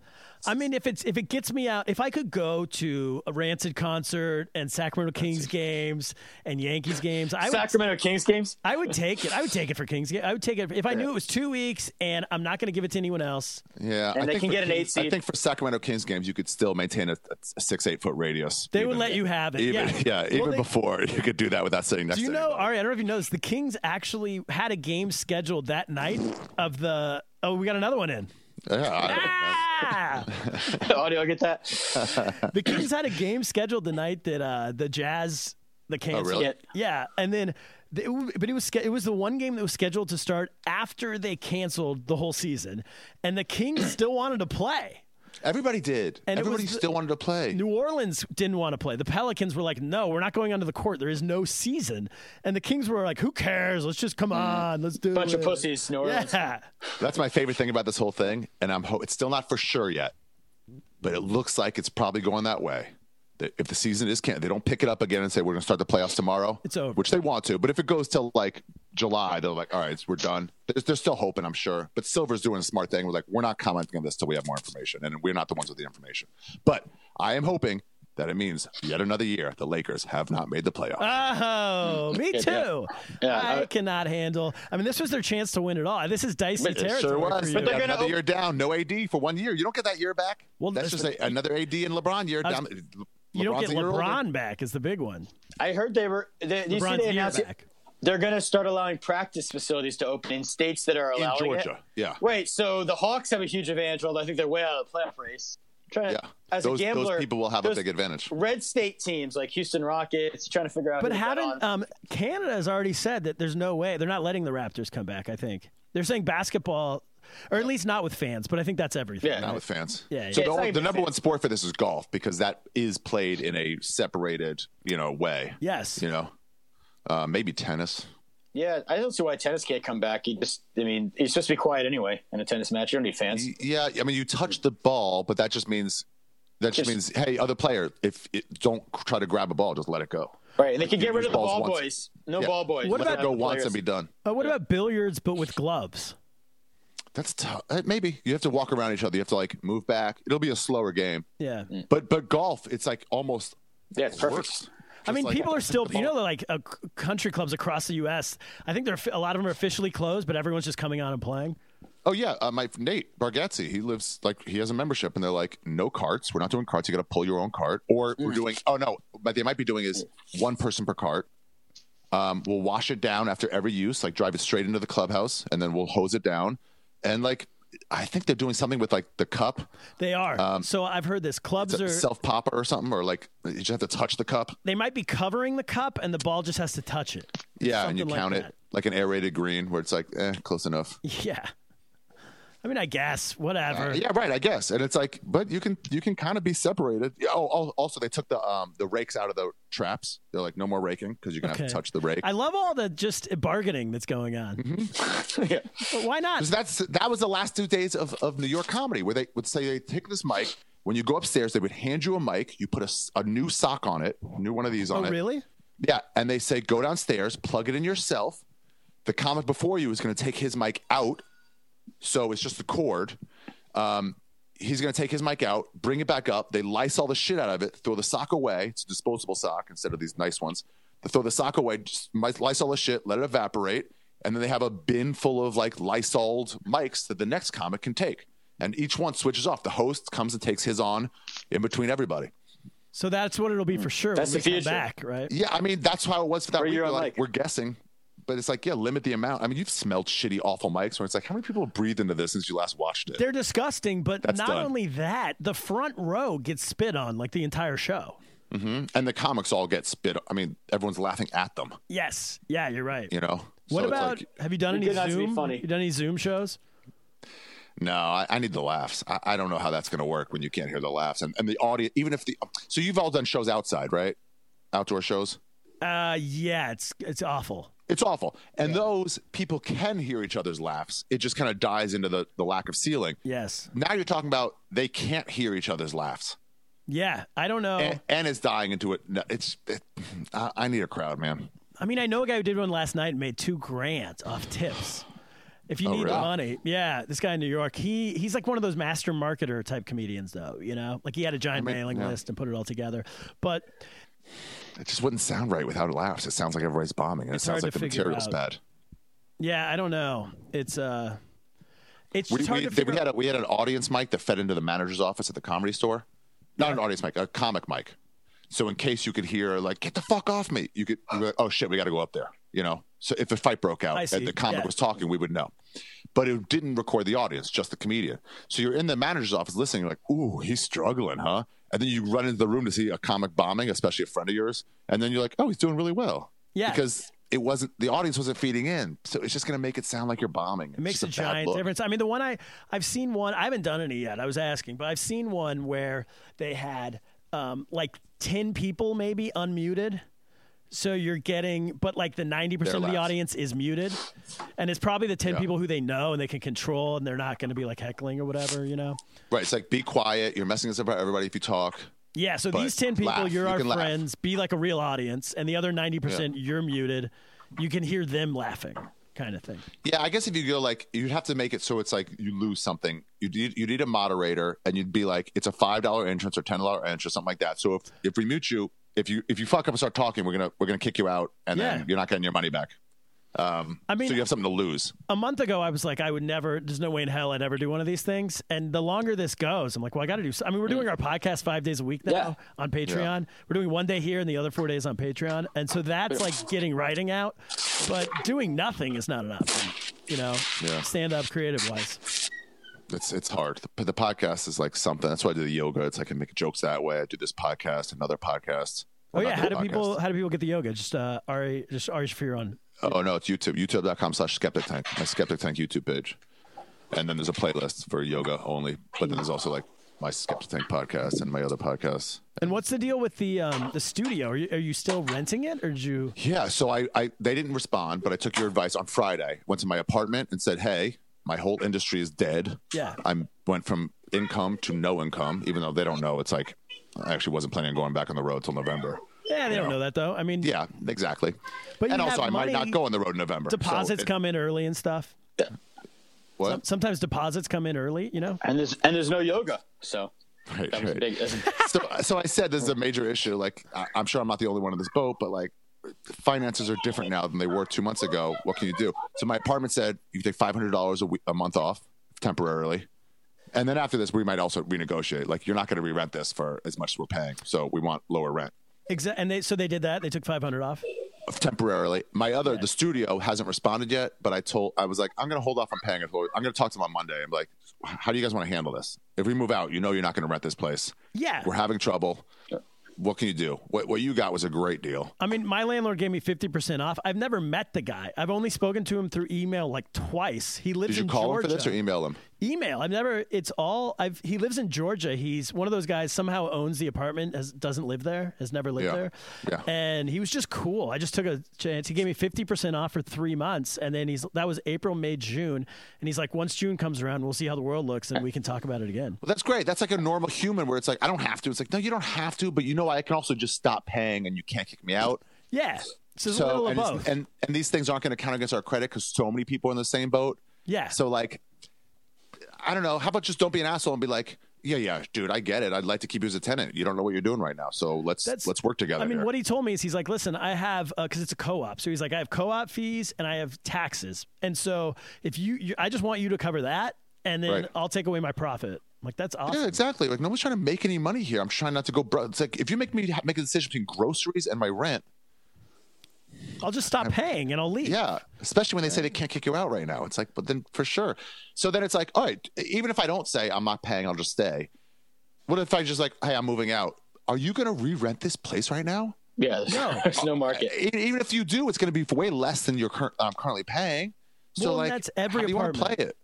I mean, if it's if it gets me out, if I could go to a Rancid concert and Sacramento Kings games and Yankees games, I would Sacramento Kings games. I would take it. I would take it for Kings. I would take it if I knew it was two weeks and I'm not going to give it to anyone else. Yeah, And I they think can for get an Kings- eight I think for Sacramento Kings games, you could still maintain a, a six, eight foot radius. They would let you have it. Even, yeah. yeah, Well, even they- before you could do that without sitting next Do you to know, anybody. Ari? I don't know if you know this. The Kings actually had a game scheduled that night of the. Oh, we got another one in. Yeah, I- Ah! Audio, get that? the Kings had a game scheduled the night that uh, the Jazz the canceled. really? Yeah. Yeah, and then. the- But it was it was the one game that was scheduled to start after they canceled the whole season, and the Kings still wanted to play. Everybody did. And Everybody the- still wanted to play. New Orleans didn't want to play. The Pelicans were like, "No, we're not going onto the court. There is no season." And the Kings were like, "Who cares? Let's just come mm-hmm. on. Let's do. Bunch it." of pussies, New Orleans. Yeah. That's my favorite thing about this whole thing, and I'm ho- it's still not for sure yet, but it looks like it's probably going that way. That If the season is can't, they don't pick it up again and say we're going to start the playoffs tomorrow. It's over. which they want to. But if it goes till like July, they're like, all right, we're done. They're, they're still hoping, I'm sure. But Silver's doing a smart thing. We're like, we're not commenting on this till we have more information, and we're not the ones with the information. But I am hoping that it means yet another year the Lakers have not made the playoffs. Oh, me Yeah, too. Yeah, I I- cannot handle. I mean, this was their chance to win it all. This is dicey But it territory. Sure was. But they're they're gonna another op- year down, no AD for one year. You don't get that year back. Well, that's that's just a, another AD and LeBron year was- down. you don't get a year older. LeBron back is the big one. I heard they were. They, you see LeBron's they year announced back. They're going to start allowing practice facilities to open in states that are allowing in Georgia. it. Yeah. Wait, so the Hawks have a huge advantage, although I think they're way out of the playoff race. I'm to, Yeah. as Those, a gambler, those people will have a big advantage. Red state teams like Houston Rockets trying to figure out. But who to bet haven't um, Canada has already said that there's no way they're not letting the Raptors come back. I think they're saying basketball, or at least not with fans. But I think that's everything. Yeah. Not with fans. Yeah, yeah. So Yeah, the, only- the number fans. one sport for this is golf because that is played in a separated, you know, way. Yes. You know, uh, maybe tennis. yeah, I don't see why tennis can't come back. You just, I mean, you're supposed to be quiet anyway in a tennis match. You don't need fans. Yeah, I mean, you touch the ball, but that just means that just means, hey, other player, if it, don't try to grab a ball, just let it go. Right, and they can get rid of the ball once. boys. No Yeah. ball boys. What let about it go once and be done. Uh, what about billiards but with gloves? That's tough. Maybe you have to walk around each other. You have to like move back. It'll be a slower game. Yeah. But but golf, it's like almost Yeah, it's perfect. worse. I mean, like- people are still, you know, ball. like uh, country clubs across the U.S. I think they're a lot of them are officially closed, but everyone's just coming on and playing. Oh yeah, uh, my Nate Bargatze, he lives like he has a membership, and they're like, no carts. We're not doing carts. You got to pull your own cart, or we're doing. Oh no, but they might be doing is one person per cart. Um, we'll wash it down after every use, like drive it straight into the clubhouse, and then we'll hose it down. And like, I think they're doing something with like the cup, They are. so I've heard this. Clubs are. self popper or something, or like you just have to touch the cup. they might be covering the cup, and the ball just has to touch it. Yeah, and you like count that. it like an aerated green, where it's like, eh, close enough. Yeah. I mean, I guess whatever. Yeah, right. I guess, and it's like, but you can you can kind of be separated. Oh, also they took the um the rakes out of the traps. They're like, no more raking because you're gonna have to touch the rake. I love all the just bargaining that's going on. Mm-hmm. yeah. But why not? that's that was the last two days of, of New York comedy where they would say they take this mic. When you go upstairs, they would hand you a mic. You put a new sock on it, new one of these Oh, on it. really? Yeah, and they say go downstairs, plug it in yourself. The comic before you is going to take his mic out, so it's just the cord. Um, he's going to take his mic out, bring it back up. They lice all the shit out of it, throw the sock away. It's a disposable sock instead of these nice ones. They throw the sock away, just mi- lysol the shit, let it evaporate, and then they have a bin full of like lysoled mics that the next comic can take. And each one switches off. The host comes and takes his on in between everybody. So that's what it'll be for sure That's when the we come future. back, right? Yeah, I mean that's how it was for that Bring week. your We're, own like, we're guessing, but it's like yeah, limit the amount. I mean, you've smelled shitty, awful mics where it's like, how many people have breathed into this since you last watched it? They're disgusting, but That's not done. only that, the front row gets spit on like the entire show. and the comics all get spit. I mean, everyone's laughing at them. Yes. Yeah, you're right. You know. What So about like, have you done any good not to Zoom? funny. You done any Zoom shows? no, I, I need the laughs. I, I don't know how that's going to work when you can't hear the laughs and, and the audience. Even if the so you've all done shows outside, right? Outdoor shows. Uh yeah, it's it's awful. It's awful. And those people can hear each other's laughs. It just kind of dies into the, the lack of ceiling. Yes. Now you're talking about they can't hear each other's laughs. Yeah. I don't know. and, and it's dying into it. No, It's it, I, I need a crowd, man. I mean, I know a guy who did one last night and made two grand off tips. If you Oh, need the money, yeah, this guy in New York, he he's like one of those master marketer type comedians, though. You know, like he had a giant mean, mailing yeah. list and put it all together. But It just wouldn't sound right without laughs. It sounds like everybody's bombing, and It's it sounds like the material's out. bad. yeah, I don't know. It's uh, it's We, just hard we, to figure. we had a, we had an audience mic that fed into the manager's office at the comedy store. Not an audience mic, a comic mic. So in case you could hear like "get the fuck off me," you could. like, oh shit, we got to go up there. You know. So if a fight broke out and the comic yeah. was talking, we would know. But it didn't record the audience, just the comedian. So you're in the manager's office listening. Like, "Ooh, he's struggling, huh?" And then you run into the room to see a comic bombing, especially a friend of yours, and then you're like, "Oh, he's doing really well." Yeah. Because it wasn't the audience wasn't feeding in, so it's just going to make it sound like you're bombing. It makes a giant difference. I mean, the one I I've seen one. I haven't done any yet. I was asking, but I've seen one where they had um, like ten people maybe unmuted. So you're getting, but like the ninety percent of the audience is muted, and it's probably the ten Yeah. people who they know and they can control, and they're not going to be like heckling or whatever, you know. Right. It's like be quiet. You're messing us up about everybody if you talk. Yeah. So these ten people, laugh. you're You our can laugh. friends. Be like a real audience, and the other ninety percent, you're muted. You can hear them laughing, kind of thing. Yeah, I guess if you go like you'd have to make it so it's like you lose something. You need you need a moderator, and you'd be like it's a five dollar entrance or ten dollar entrance or something like that. So if if we mute you, if you if you fuck up and start talking, we're gonna we're gonna kick you out, and Yeah. then you're not getting your money back. Um, I mean, so you have something to lose. a month ago, I was like, I would never. There's no way in hell I'd ever do one of these things. And the longer this goes, I'm like, well, I got to do. I mean, we're doing our podcast five days a week now Yeah. on Patreon. We're doing one day here and the other four days on Patreon, and so that's like getting writing out. But doing nothing is not an option. You know, Yeah. stand up creative wise. It's it's hard. The, the podcast is like something. That's why I do the yoga. It's like I can make jokes that way. I do this podcast, another podcast. Oh yeah, how do people how do people get the yoga? Just uh, Ari, just Ari Shaffir on. Oh no, it's YouTube. YouTube.com slash skeptic tank. My skeptic tank YouTube page. And then there's a playlist for yoga only. But then there's also like my skeptic tank podcast and my other podcasts. And what's the deal with the um, the studio? Are you are you still renting it, or did you? Yeah, so I, I they didn't respond, but I took your advice on Friday. Went to my apartment and said, "Hey, my whole industry is dead. Yeah. I went from income to no income, even though they don't know. It's like I actually wasn't planning on going back on the road till November. Yeah, they don't know. know that though. I mean, Yeah, exactly. But and also, I might not go on the road in November. So deposits it- come in early and stuff. What? Some- Sometimes deposits come in early. You know. And there's and there's no yoga, so Right, right. big. so, so I said this is a major issue. Like, I- I'm sure I'm not the only one in this boat, but like, finances are different now than they were two months ago. What can you do? So my apartment said you can take five hundred dollars a week, a month off temporarily, and then after this, we might also renegotiate. Like, you're not going to re-rent this for as much as we're paying, so we want lower rent Exa- and they so they did that. They took five hundred off. temporarily. My other, the studio hasn't responded yet, but I told, I was like, I'm going to hold off on paying it. I'm going to talk to them on Monday. I'm like, how do you guys want to handle this? If we move out, you know, you're not going to rent this place. Yeah. We're having trouble. What can you do? What, what you got was a great deal. I mean, my landlord gave me fifty percent off. I've never met the guy. I've only spoken to him through email like twice. He lives Did you in call Georgia. him for this or email him? Email. I've never. It's all. I've. He lives in Georgia. He's one of those guys. Somehow owns the apartment. Has doesn't live there. Has never lived Yeah. there. Yeah. And he was just cool. I just took a chance. He gave me fifty percent off for three months, and then he's that was April, May, June, and he's like, once June comes around, we'll see how the world looks, and we can talk about it again. Well, that's great. That's like a normal human where it's like, I don't have to. It's like, no, you don't have to, but you know, I can also just stop paying and you can't kick me out. Yeah. So, So, of and, both. and, and these things aren't going to count against our credit because so many people are in the same boat. yeah. So, like, I don't know. How about just don't be an asshole and be like, yeah, yeah, dude, I get it. I'd like to keep you as a tenant. You don't know what you're doing right now. So let's, That's- let's work together. I mean, here. what he told me is he's like, listen, I have uh, because it's a co-op, so he's like, I have co-op fees and I have taxes, and so if you, you I just want you to cover that, and then Right. I'll take away my profit. I'm like, that's awesome. Yeah, exactly. Like no one's trying to make any money here. I'm trying not to go. Bro- it's like if you make me ha- make a decision between groceries and my rent, I'll just stop paying and I'll leave. yeah. Especially when they say they can't kick you out right now. It's like, but then for sure. So then it's like, all right. Even if I don't say I'm not paying, I'll just stay. What if I just like, hey, I'm moving out? Are you going to re-rent this place right now? Yeah, there's no, there's no market. Even if you do, it's going to be way less than you're cur- um, currently paying. So Well, like, that's every how do you want to play it?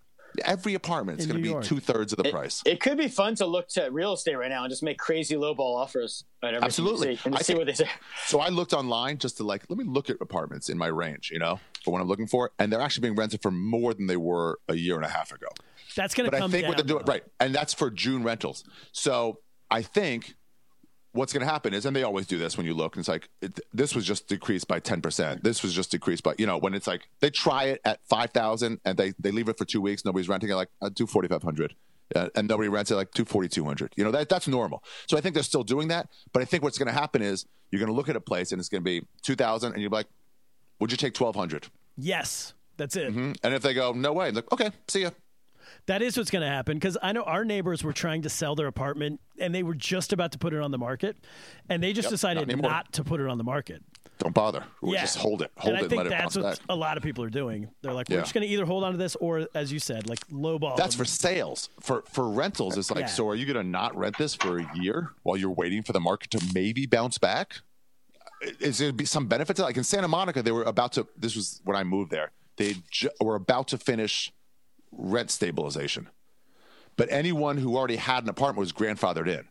Every apartment is going to be two thirds of the It, price. it could be fun to look to real estate right now and just make crazy lowball offers at everything Absolutely. see, and I see think- what they say. So I looked online just to like, let me look at apartments in my range, you know, for what I'm looking for. And they're actually being rented for more than they were a year and a half ago. That's going to But I think down. what they're doing, though. right. And that's for June rentals. So I think what's going to happen is, and they always do this when you look, and it's like, it, this was just decreased by 10%. This was just decreased by, you know, when it's like they try it at 5,000 and they, they leave it for two weeks, nobody's renting it, like, uh, do 4,500. Uh, and nobody rents it like two forty two hundred. You know that that's normal. So I think they're still doing that. But I think what's going to happen is you're going to look at a place and it's going to be two thousand, and you're like, "Would you take twelve hundred? Yes, that's it. And if they go, "No way," I'm like, "Okay, see ya." That is what's going to happen because I know our neighbors were trying to sell their apartment and they were just about to put it on the market, and they just Yep, decided not not to put it on the market. Don't bother. Or Yeah, Just hold it. Hold and it. I and think that's what back. a lot of people are doing. They're like, we're Yeah. just going to either hold on to this or, as you said, like lowball. That's them. for sales. For for rentals, it's like, Yeah. so are you going to not rent this for a year while you're waiting for the market to maybe bounce back? Is there be some benefit to like in Santa Monica? They were about to. This was when I moved there. They ju- were about to finish rent stabilization, but anyone who already had an apartment was grandfathered in.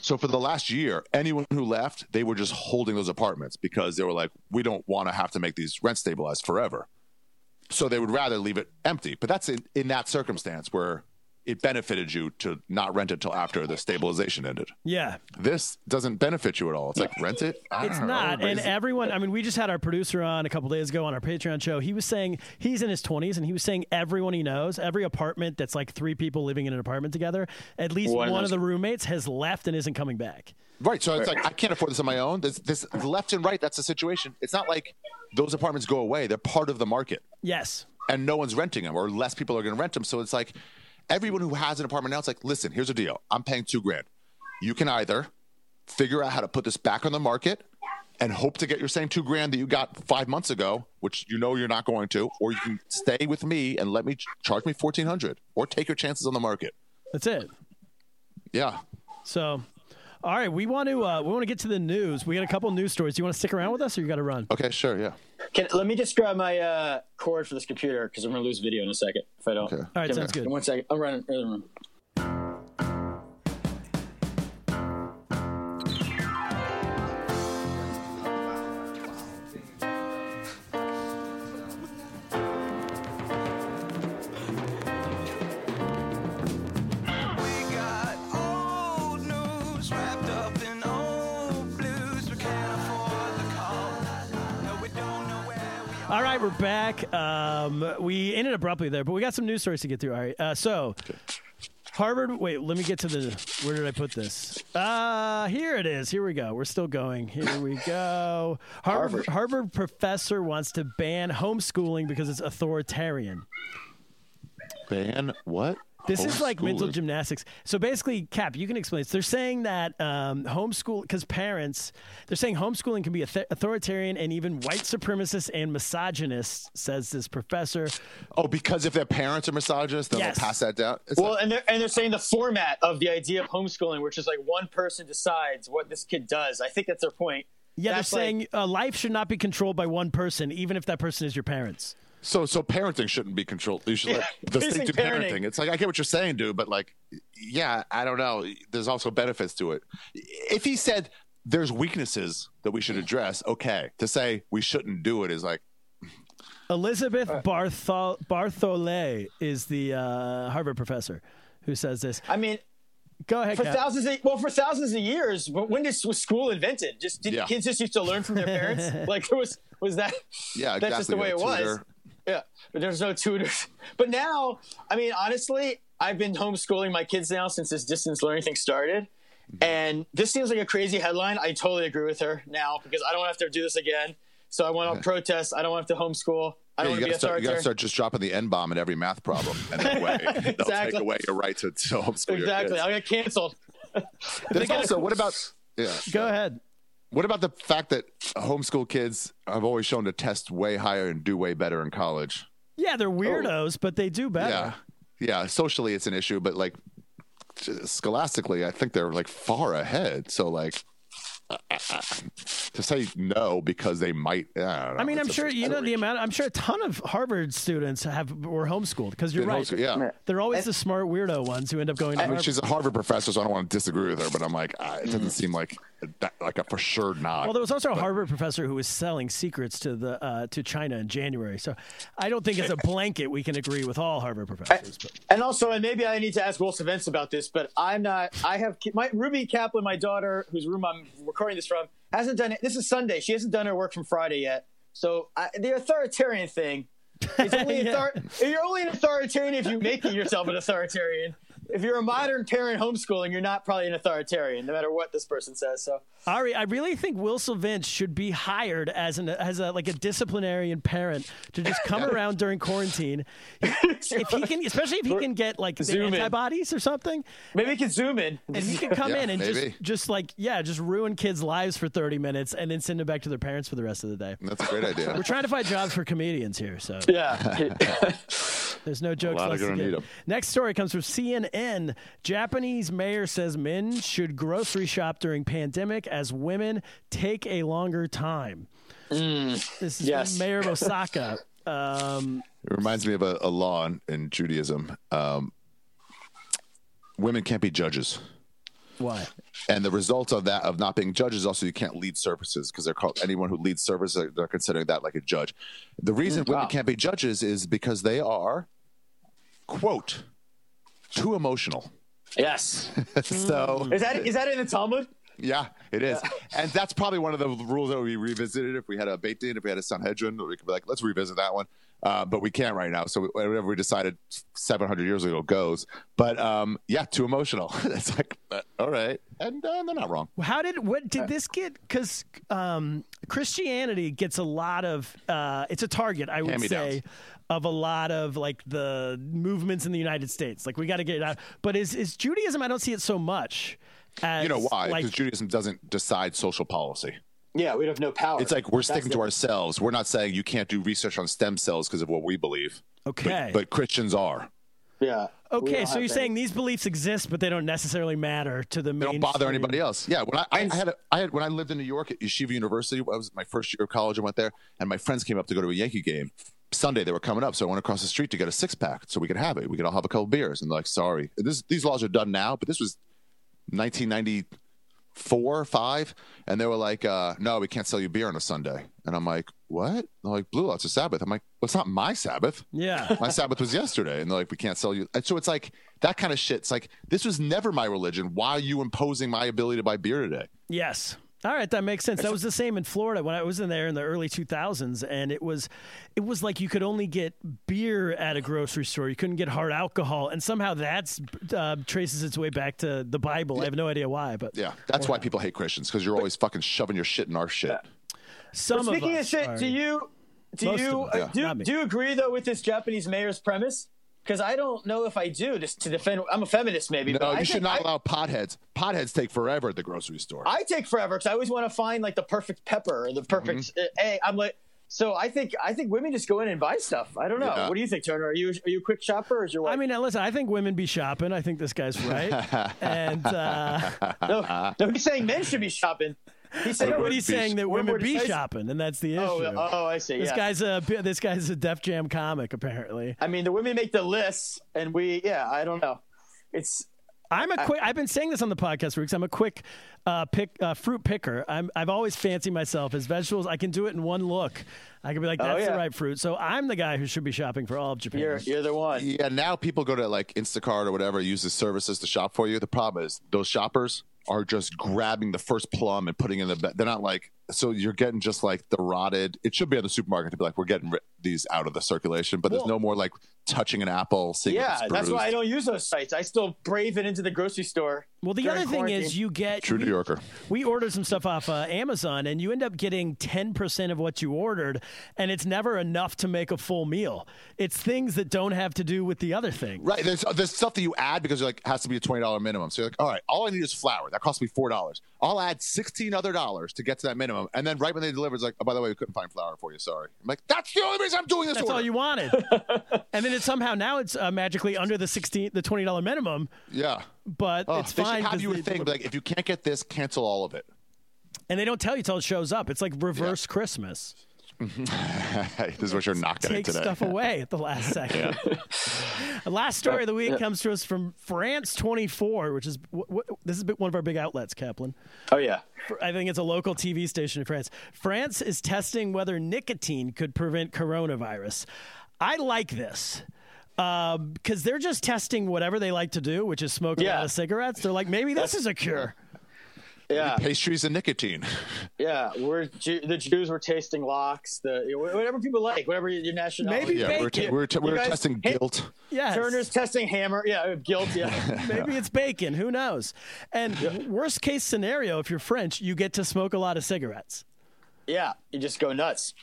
So for the last year, anyone who left, they were just holding those apartments because they were like, we don't want to have to make these rent stabilized forever. So they would rather leave it empty. But that's in, in that circumstance where it benefited you to not rent it till after the stabilization ended. yeah. This doesn't benefit you at all. It's like rent it. I It's don't know. And everyone, I mean, we just had our producer on a couple days ago on our Patreon show. He was saying he's in his 20s and he was saying everyone he knows, every apartment that's like three people living in an apartment together, at least One one, of of the roommates has left and isn't coming back. right. So it's like I can't afford this on my own. This, this left and right. That's the situation. It's not like those apartments go away. They're part of the market. Yes. and no one's renting them or less people are going to rent them. So it's like everyone who has an apartment now, it's like, listen, here's the deal. I'm paying two grand. You can either figure out how to put this back on the market and hope to get your same two grand that you got five months ago, which you know you're not going to, or you can stay with me and let me ch- charge me 1400 or take your chances on the market. That's it. Yeah. So, all right, we want to uh, we want to get to the news. We got a couple news stories. Do you want to stick around with us, or you got to run? Okay, sure. Yeah. Can, let me just grab my uh, cord for this computer because I'm going to lose video in a second if I don't. Okay. All right, Give me- sounds good. One second. I'm running. I'm running. Right, we're back. Um, we ended abruptly there, but we got some news stories to get through. All right, uh, so Harvard. Wait, let me get to the. Where did I put this? Uh, here it is. Here we go. We're still going. Here we go. Harvard, Harvard. Harvard professor wants to ban homeschooling because it's authoritarian. Ban what? This is like mental gymnastics. So basically, Cap, you can explain this. They're saying that um, homeschool, because parents, they're saying homeschooling can be authoritarian and even white supremacist and misogynist, says this professor. Oh, because if their parents are misogynist, then Yes. they'll pass that down. It's Well, not- and they're and they're saying the format of the idea of homeschooling, which is like one person decides what this kid does. I think that's their point. Yeah, That's they're like- saying uh, life should not be controlled by one person, even if that person is your parents. So so parenting shouldn't be controlled. You should let the state do parenting. parenting. It's like I get what you're saying, dude, but like, yeah, I don't know. There's also benefits to it. If he said there's weaknesses that we should address, okay. To say we shouldn't do it is like, Elizabeth Barthol- Bartholet is the uh, Harvard professor who says this. I mean, Go ahead, for Cap. thousands of well for thousands of years but when did, was school invented just did Yeah. kids just used to learn from their parents like was was that yeah, that's just the way it exactly. was Tutor. Yeah but there's no tutors. But now i mean honestly i've been homeschooling my kids now since this distance learning thing started. Mm-hmm. and this seems like a crazy headline. I totally agree with her now because i don't have to do this again. So i want to protest. I don't want to have to homeschool. I Yeah, don't you want to gotta, start, you gotta start just dropping the N bomb in every math problem, and that way they'll take Exactly. away your right to, to homeschool your exactly. kids. i'll get canceled. There's also what about yeah? Go ahead. What about the fact that homeschool kids have always shown to test way higher and do way better in college? Yeah, they're oh. weirdos, but they do better. Yeah, yeah. Socially, it's an issue, but like scholastically, I think they're like far ahead. So like. to say no because they might. I, I mean, I'm sure you know the amount. I'm sure a ton of Harvard students have were homeschooled because you're Been right. yeah. They're always the smart weirdo ones who end up going to I mean, Harvard. she's a Harvard professor, so I don't want to disagree with her, but I'm like, it doesn't seem like that, like a for sure not. Well, there was also a Harvard professor who was selling secrets to the uh, to China in January. So I don't think as a blanket we can agree with all Harvard professors. But And also, and maybe I need to ask Will Sylvince about this, but I'm not. I have my Ruby Kaplan, my daughter, whose room I'm recording this from, hasn't done it. This is Sunday. She hasn't done her work from Friday yet. So I, the authoritarian thing. It's only Yeah. author- you're only an authoritarian if you make yourself an authoritarian. If you're a modern parent homeschooling, you're not probably an authoritarian, no matter what this person says. So Ari, I really think Will Sylvince should be hired as an as a like a disciplinarian parent to just come around during quarantine. If he can, especially if he can get like the Zoom in. antibodies or something, maybe he can zoom in. and he can come Yeah, in and maybe. just just like yeah, just ruin kids' lives for thirty minutes and then send them back to their parents for the rest of the day. That's a great idea. We're trying to find jobs for comedians here, so yeah. there's no jokes lot left are to gonna give. need 'em. Next story comes from CNN. Japanese mayor says men should grocery shop during pandemic as women take a longer time. This is Mm. yes. Mayor of Osaka. Um, It reminds me of a, a law in, in Judaism. Um, women can't be judges. why? And the result of that, of not being judges, also you can't lead services because they're called anyone who leads services, they're, they're considering that like a judge. The reason women wow. can't be judges is because they are, quote, too emotional. yes. so Is that is that in the Talmud? yeah, it is, and that's probably one of the rules that we revisited. If we had a Beit Din, if we had a Sanhedrin, we could be like, let's revisit that one. Uh, but we can't right now. So whatever we decided 700 years ago goes. But um, yeah, too emotional. it's like, uh, all right, and uh, they're not wrong. How did what did this get? Because um, Christianity gets a lot of. Uh, it's a target, I would say, of a lot of like the movements in the United States. Like we got to get it out. But is is Judaism? I don't see it so much. As, You know why? Like, Because Judaism doesn't decide social policy. Yeah, we have no power. It's like we're That's sticking the- to ourselves. We're not saying you can't do research on stem cells because of what we believe. okay. But, but Christians are. Yeah. Okay, so you're that. saying these beliefs exist, but they don't necessarily matter to the They main. don't bother anybody else. Yeah, when I, I, I had a, I had when I lived in New York at Yeshiva University, I was my first year of college. I went there, and my friends came up to go to a Yankee game. Sunday they were coming up, so I went across the street to get a six pack so we could have it. We could all have a couple beers. And they're like, sorry, this these laws are done now, but this was 1994, five, and they were like, uh, no, we can't sell you beer on a Sunday. And I'm like, what? They're like, blue, it's a Sabbath. I'm like, well, it's not my Sabbath. Yeah. my Sabbath was yesterday. And they're like, we can't sell you. And so it's like that kind of shit. It's like, this was never my religion. Why are you imposing my ability to buy beer today? Yes. All right, that makes sense. That was the same in Florida when I was in there in the early 2000s, and it was, it was like you could only get beer at a grocery store. You couldn't get hard alcohol, and somehow that's uh, traces its way back to the Bible. I have no idea why, but Yeah. That's why people hate Christians because you're always fucking shoving your shit in our shit. some Speaking of of, shit, are- do you do you uh, yeah. do, Not do you agree though with this Japanese mayor's premise? Because I don't know if I do. Just to defend, I'm a feminist maybe. No, but I you should not I, allow potheads. Potheads take forever at the grocery store. I take forever because I always want to find like the perfect pepper or the perfect. Mm-hmm. Uh, hey, I'm like. So I think I think women just go in and buy stuff. I don't know. Yeah. What do you think, Turner? Are you are you a quick shopper or is your wife? I mean, now listen, I think women be shopping. I think this guy's right, and uh, no, no, he's saying men should be shopping. He said Everybody's Beach. saying that women word be is- shopping, and that's the issue. Oh, oh, I see. this yeah. guy's a this guy's a Def Jam comic, apparently. I mean, the women make the lists, and we, yeah, I don't know. It's I'm a quick. I've been saying this on the podcast for weeks. I'm a quick uh, pick uh, fruit picker. I'm. I've always fancied myself as vegetables. I can do it in one look. I can be like, Oh, that's the right fruit. So I'm the guy who should be shopping for all of Japan. you're you're the one. Yeah, now people go to like Instacart or whatever, uses services to shop for you. The problem is those shoppers are just grabbing the first plum and putting in the bed. They're not like so you're getting just like the rotted. It should be at the supermarket to be like we're getting ri- these out of the circulation, but there's no more like touching an apple. Seeing Yeah, it's that's why I don't use those sites. I still brave it into the grocery store. Well, the other thing is you get True New Yorker. We ordered some stuff off uh, Amazon, and you end up getting ten percent of what you ordered, and it's never enough to make a full meal. It's things that don't have to do with the other thing. Right. There's there's stuff that you add because you're like has to be a twenty dollar minimum. So you're like, all right, all I need is flour. That costs me four dollars. I'll add sixteen other dollars to get to that minimum. And then right when they deliver, it's like, oh by the way, we couldn't find flour for you. Sorry. I'm like, that's the only reason I'm doing this. That's order. all you wanted, and then it's somehow now it's uh, magically under the sixteen, the twenty dollar minimum, Yeah. but Oh, it's they fine. should have you a thing like if you can't get this, cancel all of it. and they don't tell you till it shows up. It's like reverse Christmas. this is what you're not getting Take today. stuff away at the last second. the last story of the week comes to us from France 24, which is this is one of our big outlets, Kaplan. Oh yeah. I think it's a local TV station in France. France is testing whether nicotine could prevent coronavirus. I like this um, because they're just testing whatever they like to do, which is smoke a Yeah. lot of cigarettes. They're like, maybe this is a cure. Yeah, Pastries and nicotine. yeah. We're the Jews were tasting lox. The whatever people like, whatever your nationality. Maybe Yeah, we're, bacon. t- we're, t- we're guys- testing Hey, guilt. Yeah, Turner's testing hammer. Yeah, guilt. Yeah. Maybe it's bacon. Who knows? And worst case scenario, if you're French, you get to smoke a lot of cigarettes. yeah. You just go nuts.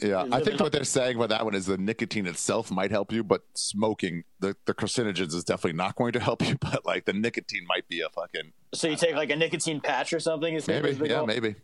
Yeah, I think what they're saying about that one is the nicotine itself might help you, but smoking the the carcinogens is definitely not going to help you. But like the nicotine might be a fucking So you take like a nicotine patch or something. Is maybe. is Yeah, goal? maybe.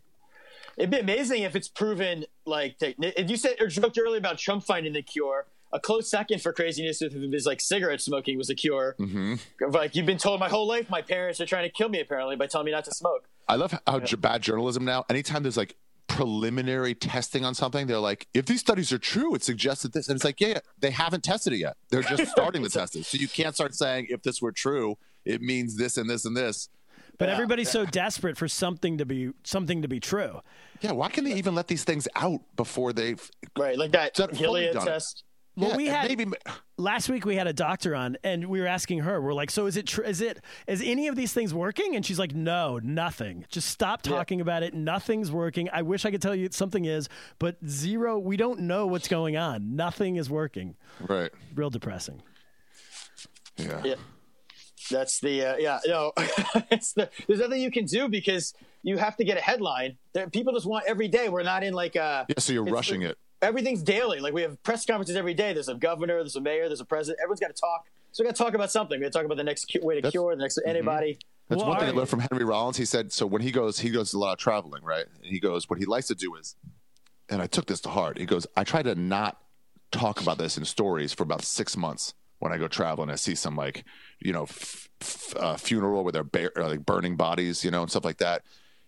It'd be amazing if it's proven like to, if you said or joked earlier about Trump finding the cure. A close second for craziness if it was like cigarette smoking was a cure. Mm-hmm. Like you've been told my whole life, my parents are trying to kill me apparently by telling me not to smoke. I love how j- bad journalism now. Anytime there's like preliminary testing on something, they're like, if these studies are true, it suggests that this. And it's like, yeah, yeah, they haven't tested it yet. They're just starting to test it. So you can't start saying if this were true, it means this and this and this. But everybody's so desperate for something to be something to be true. Yeah, why can they even let these things out before they've? Right, like that That fully Gilead done it. Test. Well, yeah, we had maybe. last week we had a doctor on, and we were asking her. We're like, "So is it? Tr- is it? Is any of these things working?" And she's like, "No, nothing. Just stop talking about it. Nothing's working. I wish I could tell you something is, but zero. We don't know what's going on. Nothing is working. Right. Real depressing. Yeah. Yeah. That's the uh, yeah no. it's the, there's nothing you can do because you have to get a headline. There, people just want every day. We're not in like a Yeah, so you're rushing it. Everything's daily. Like we have press conferences every day. There's a governor. There's a mayor. There's a president. Everyone's got to talk. So we got to talk about something. We got to talk about the next cu- way to That's- cure the next antibody. That's Well, one thing I I- learned from Henry Rollins. He said, so when he goes, he goes a lot of traveling, right? And he goes, what he likes to do is, and I took this to heart. He goes, I try to not talk about this in stories for about six months when I go traveling. I see some like, you know, f- f- uh, funeral where they're ba- like burning bodies, you know, and stuff like that.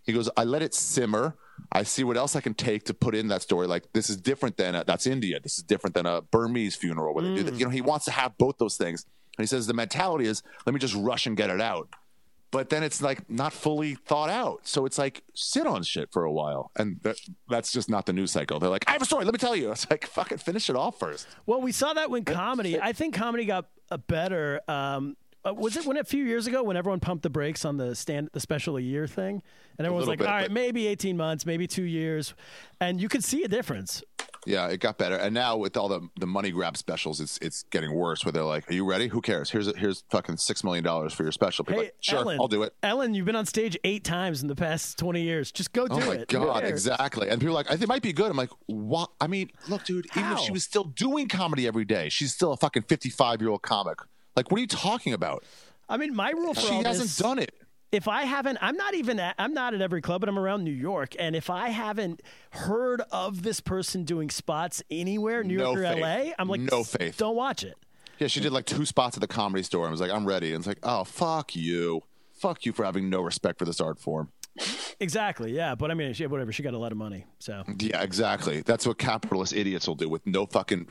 He goes, I let it simmer. I see what else I can take to put in that story. Like this is different than a, that's India. This is different than a Burmese funeral. Where they do that. You know, he wants to have both those things. And he says the mentality is, let me just rush and get it out but then it's like not fully thought out. So it's like sit on shit for a while, and that, that's just not the news cycle. They're like, I have a story. Let me tell you. It's like fucking finish it off first. Well, we saw that when comedy. I think comedy got a better. Um, uh, was it when a few years ago when everyone pumped the brakes on the stand the special a year thing, and everyone was like, bit, "All right, maybe eighteen months, maybe two years," and you could see a difference. Yeah, it got better, and now with all the the money grab specials, it's it's getting worse. Where they're like, Are you ready? Who cares? Here's a, here's fucking six million dollars for your special. People Hey, like, sure, Ellen, I'll do it. Ellen, you've been on stage eight times in the past twenty years. Just go do Oh my it. God, exactly. And people are like, I think it might be good. I'm like, what? I mean, look, dude. Even if she was still doing comedy every day, she's still a fucking 55 year old comic. Like, what are you talking about? I mean, my rule for She hasn't this, done it. if I haven't, I'm not even at, I'm not at every club, but I'm around New York, and if I haven't heard of this person doing spots anywhere, New No York or faith. LA, I'm like, No faith. Don't watch it. Yeah, she did like two spots at the comedy store and was like, I'm ready. And it's like, oh, fuck you. Fuck you for having no respect for this art form. Exactly. Yeah, but I mean, she, whatever. She got a lot of money, so Yeah, exactly. That's what capitalist idiots will do with no fucking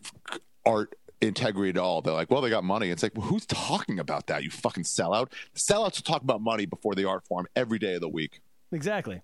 art integrity at all. They're like, well, they got money. It's like, well, who's talking about that? You fucking sellout. Sellouts will talk about money before the art form every day of the week. exactly.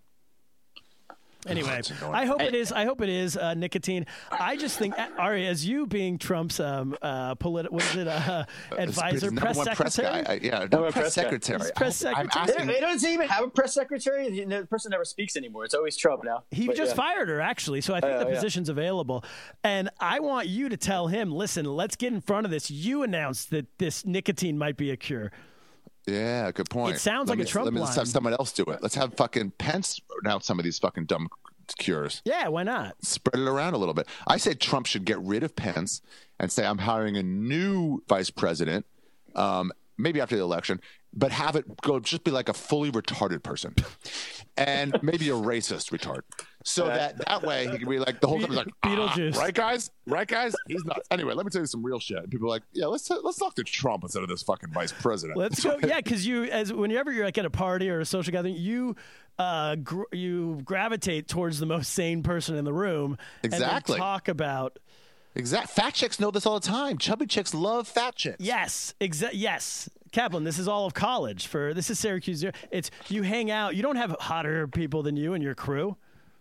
Anyway, it's. I hope it is. I hope it is uh, nicotine. I just think, uh, Ari, as you being Trump's um, uh, politi- what is it, uh, advisor, Number press one secretary. guy. I- yeah, Number press, press secretary. He's press I hope- secretary. I'm They, asking. they don't even have a press secretary. The the person never speaks anymore. It's always Trump now. He But, just yeah. fired her, actually. So I think Oh, the yeah. position's available. And I want you to tell him listen, let's get in front of this. You announced that this nicotine might be a cure. Yeah, good point. It sounds Let like a me- Trump Let me let's have someone else do it. Let's have fucking Pence announce some of these fucking dumb cures. Yeah, why not? Spread it around a little bit. I say Trump should get rid of Pence and say I'm hiring a new vice president, um, maybe after the election, but have it go just be like a fully retarded person, and maybe a racist retard, so that that way he can be like the whole time he's like "Ah, right guys, right guys. He's not. Anyway, let me tell you some real shit. And people are like, yeah, let's let's talk to Trump instead of this fucking vice president. Let's go. Yeah, because you, as whenever you're like at a party or a social gathering, you uh, gr- you gravitate towards the most sane person in the room. Exactly. And talk about Exact. Fat chicks know this all the time. Chubby chicks love fat chicks. yes, exa- yes. Kaplan, this is all of college. For this is Syracuse. It's you hang out. You don't have hotter people than you and your crew,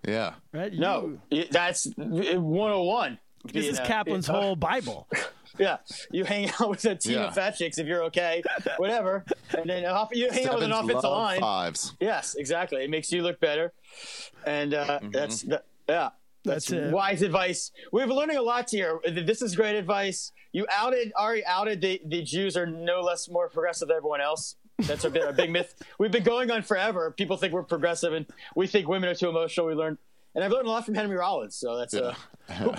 Yeah. right? No, You- that's 101. this is a- Kaplan's whole Bible. Yeah, you hang out with a team Yeah. of fat chicks if you're okay, whatever, and then off, you hang out with an Sevens offensive love line. Fives. Yes, exactly. It makes you look better, and uh, that's that, yeah. That's, That's it. wise advice. We're learning a lot here. This is great advice. You outed Ari outed the, the Jews are no less more progressive than everyone else. That's a bit a big myth. We've been going on forever. People think we're progressive, and we think women are too emotional. We learned, and I've learned a lot from Henry Rollins. So that's uh, who,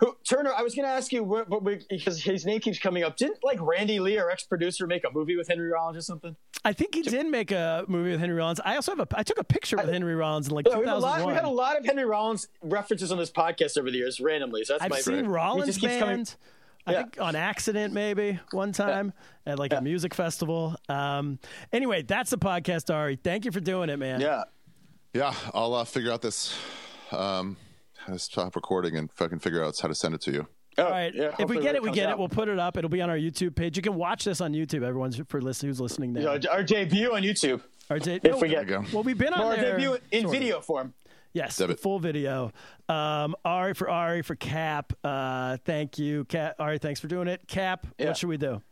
who, Turner. I was going to ask you, what, what we, because his name keeps coming up. Didn't like Randy Lee, our ex producer, make a movie with Henry Rollins or something? I think he did make a movie with Henry Rollins. I also have a. I took a picture with Henry Rollins in like Yeah, we, have 2001. we had a lot of Henry Rollins references on this podcast over the years, randomly. So that's I've my seen He Rollins just band. coming- I Yeah. think on accident maybe one time at like a music festival. Um, anyway, that's the podcast, Ari. Thank you for doing it, man. Yeah. Yeah, I'll uh, figure out this, um, how to stop recording and fucking figure out how to send it to you. Oh, All right. yeah, if we get it, we comes get it. We'll put it up. It'll be on our YouTube page. You can watch this on YouTube. Everyone's for listen, who's listening now. Yeah, our debut on YouTube. Our da- If no, we get we well, we've been on or our there. debut in sort of. video form. Yes, Debit. full video. Um, Ari for Ari for Kap. Uh, thank you, Kap. Ari, thanks for doing it. Kap, Yeah. what should we do?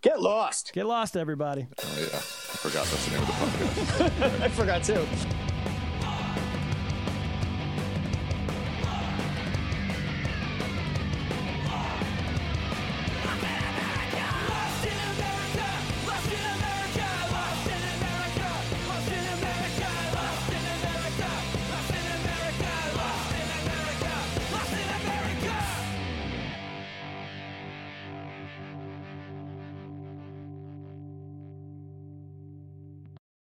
Get lost. Get lost, everybody. Oh, yeah. I forgot that's the name of the podcast. I forgot too.